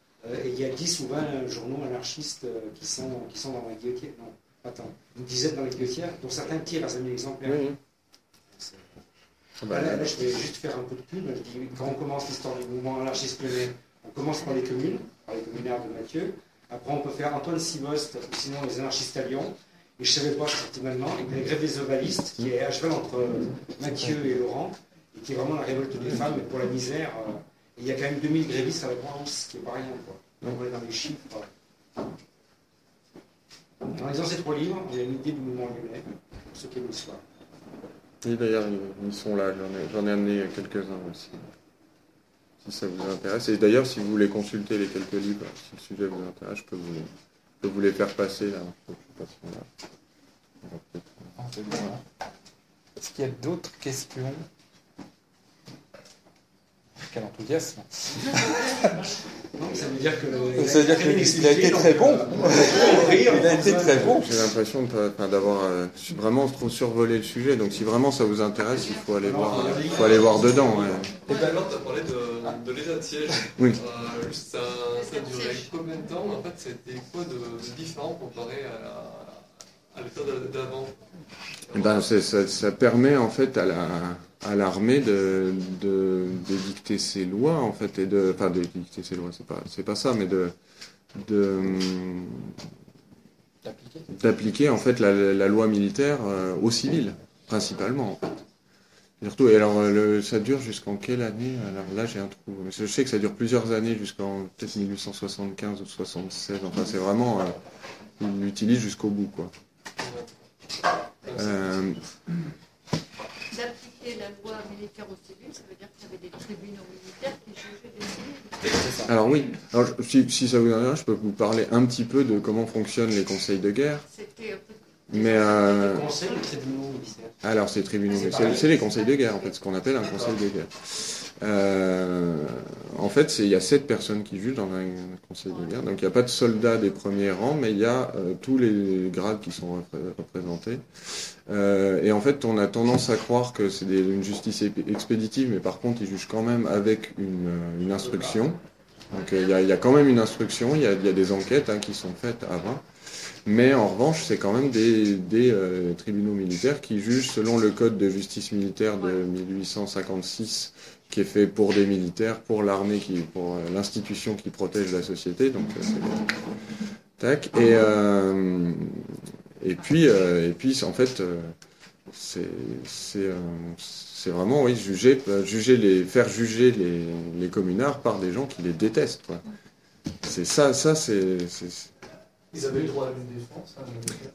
S3: et il y a 10 ou 20 journaux anarchistes euh, qui, sont, qui sont dans la guillotière. Non, attends, une dizaine dans la guillotière, dont certains tirent à 5000 exemplaires.
S1: Oui, Ah bah,
S3: Là, là, je vais juste faire un peu de pub. Je dis, quand on commence l'histoire du mouvement anarchiste lyonnais, on commence par les communes, par les communaires de Mathieu. Après, on peut faire Antoine Sivost, ou sinon les anarchistes à Lyon. Et je savais pas, je sortais maintenant, et la grève des ovalistes, qui est à cheval entre euh, Mathieu et Laurent, et qui est vraiment la révolte des femmes pour la misère. euh, et il y a quand même 2000 grévistes à la France, ce qui n'est pas rien. Quoi. Donc on est dans les chiffres. En lisant ces trois livres, on a une idée du mouvement lyonnais, pour ceux qui aiment l'histoire.
S1: Et d'ailleurs, ils- sont là, j'en ai, j'en ai amené quelques-uns aussi. Si ça vous intéresse. Et d'ailleurs, si vous voulez consulter les quelques livres, si le sujet vous intéresse, je peux vous, je peux vous les faire passer
S2: Ah, là. Est-ce qu'il y a d'autres questions? Quel enthousiasme.
S3: Non, ça veut dire que.
S2: Donc, ça veut dire qu'il a été très bon. Il a été très bon.
S1: J'ai l'impression d'avoir euh, vraiment trop survolé le sujet. Donc si vraiment ça vous intéresse, il faut aller voir, il faut aller voir dedans. ouais.
S5: Et alors, tu as parlé de, de l'état de siège.
S1: Oui.
S5: Euh, ça, ça a duré combien de temps? En fait, c'était quoi de différent comparé à, la-
S1: ben, c'est- ça, ça permet en fait à la à l'armée de de- d'édicter ses lois en fait et de enfin d'édicter ses lois c'est pas c'est pas ça mais de de d'appliquer en fait la, la loi militaire euh, aux civils principalement en fait. Surtout, et alors euh, le, ça dure jusqu'en quelle année? Alors là j'ai un trou. Je sais que ça dure plusieurs années jusqu'en peut-être 1875 ou 76. Enfin c'est vraiment euh, ils l'utilisent jusqu'au bout quoi. Euh,
S9: D'appliquer la loi militaire aux civils, ça veut dire qu'il y avait des tribunaux militaires qui jugeaient des civils.
S1: Alors oui, alors, je- si, si ça vous intéresse, je peux vous parler un petit peu de comment fonctionnent les conseils de guerre.
S9: C'était un peu
S1: Mais euh,
S3: tribunaux militaires
S1: alors c'est tribunaux,
S3: C'est pareil.
S1: c'est c'est les conseils de guerre en fait, ce qu'on appelle un conseil de guerre. Euh, en fait, il y a sept personnes qui jugent dans un conseil de guerre, donc il n'y a pas de soldats des premiers rangs, mais il y a euh, tous les grades qui sont repré- représentés. Euh, et en fait, on a tendance à croire que c'est une justice expéditive, mais par contre, ils jugent quand même avec une, instruction. Donc il y, a, quand même une instruction, il y a, des enquêtes hein, qui sont faites avant. Mais en revanche, c'est quand même des, tribunaux militaires qui jugent selon le code de justice militaire de 1856, qui est fait pour des militaires, pour l'armée, pour euh, l'institution qui protège la société. Donc, euh, tac. Et, euh, et puis, et puis, en fait, c'est c'est vraiment, oui, juger, juger les, faire juger les, les communards par des gens qui les détestent. C'est ça, ça, c'est-
S8: Ils avaient le droit à une défense. hein,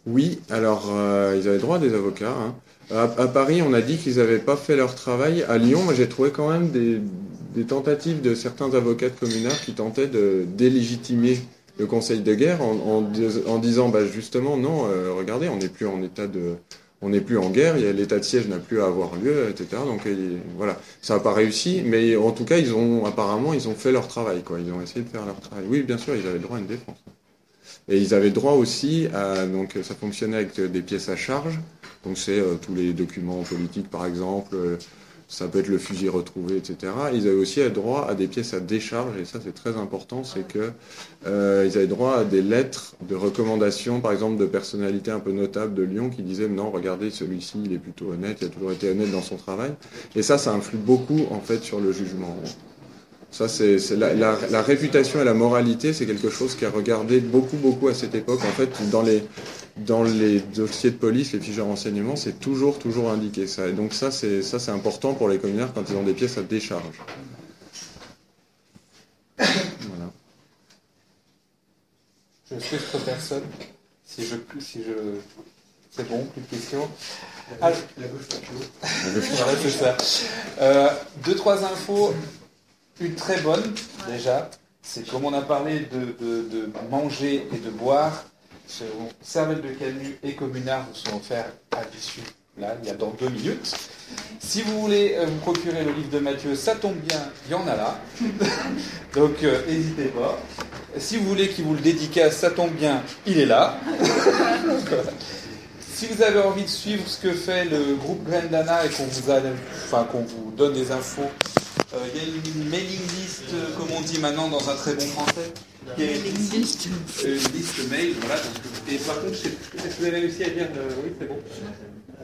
S1: oui, alors euh, ils avaient droit à des avocats. hein. À, Paris, on a dit qu'ils n'avaient pas fait leur travail. À Lyon, j'ai trouvé quand même des, tentatives de certains avocats de communards qui tentaient de délégitimer le Conseil de guerre en, en dis- en disant, bah, justement, non, euh, regardez, on n'est plus en état de, on n'est plus en guerre, l'état de siège n'a plus à avoir lieu, etc. Donc voilà, ça n'a pas réussi, mais en tout cas, ils ont apparemment, ils ont fait leur travail, quoi. Ils ont essayé de faire leur travail. Oui, bien sûr, ils avaient droit à une défense. Et ils avaient droit aussi à donc ça fonctionnait avec des pièces à charge. Donc c'est euh, tous les documents politiques par exemple, euh, ça peut être le fusil retrouvé, etc. Ils avaient aussi droit à des pièces à décharge et ça c'est très important, c'est que euh, avaient droit à des lettres de recommandation, par exemple de personnalités un peu notables de Lyon qui disaient non regardez celui-ci il est plutôt honnête, il a toujours été honnête dans son travail. Et ça ça influe beaucoup en fait sur le jugement. Ça, c'est la, la- la réputation et la moralité, c'est quelque chose qui a regardé beaucoup, beaucoup à cette époque. En fait, dans les, dans les dossiers de police, les fiches de renseignement, c'est toujours, toujours indiqué ça. Et donc ça, c'est ça, c'est important pour les communards quand ils ont des pièces à décharge. Voilà.
S2: Je suis autre personne. Si je, si je, c'est bon, plus de questions. Ah,
S8: La gauche la
S2: Voilà, c'est ça. Euh, deux, trois infos. Une très bonne, déjà. C'est comme on a parlé de, de- de manger et de boire. Ce cervelle de canut et communard vous sont offerts à l'issue, là, il y a dans deux minutes. Si vous voulez euh, vous procurer le livre de Matthieu, ça tombe bien, il y en a là. Donc, euh, n'hésitez pas. Si vous voulez qu'il vous le dédicace, ça tombe bien, il est là. Si vous avez envie de suivre ce que fait le groupe Grendana et qu'on vous, a- enfin, qu'on vous donne des infos, euh, il y a une mailing list, euh, comme on dit maintenant dans un très bon français. Il y a une liste, une liste mail, voilà. donc, et par contre, je sais- est-ce que vous avez réussi à dire euh, oui, c'est bon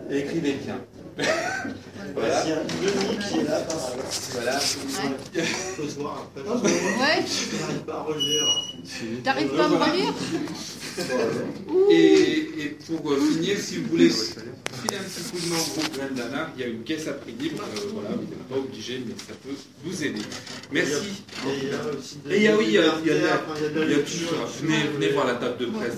S2: Et écrivez bien. Voilà.
S6: Il y a Denis qui est là, par
S2: Voilà.
S6: faut se voir après.
S9: Ouais.
S6: Je n'arrive pas à relire.
S9: T'arrives pas à me relire
S2: Et, et pour euh, finir, si vous voulez filer un petit coup de main au groupe il y a une caisse à prix libre. euh, voilà, vous n'êtes pas obligé, mais ça peut vous aider. Merci.
S6: Et il y a aussi
S2: Et il y a, oui, il y a, il y a,
S6: il y a de la
S2: il y a tout
S6: lecture.
S2: ça. Venez, venez voir la table de presse.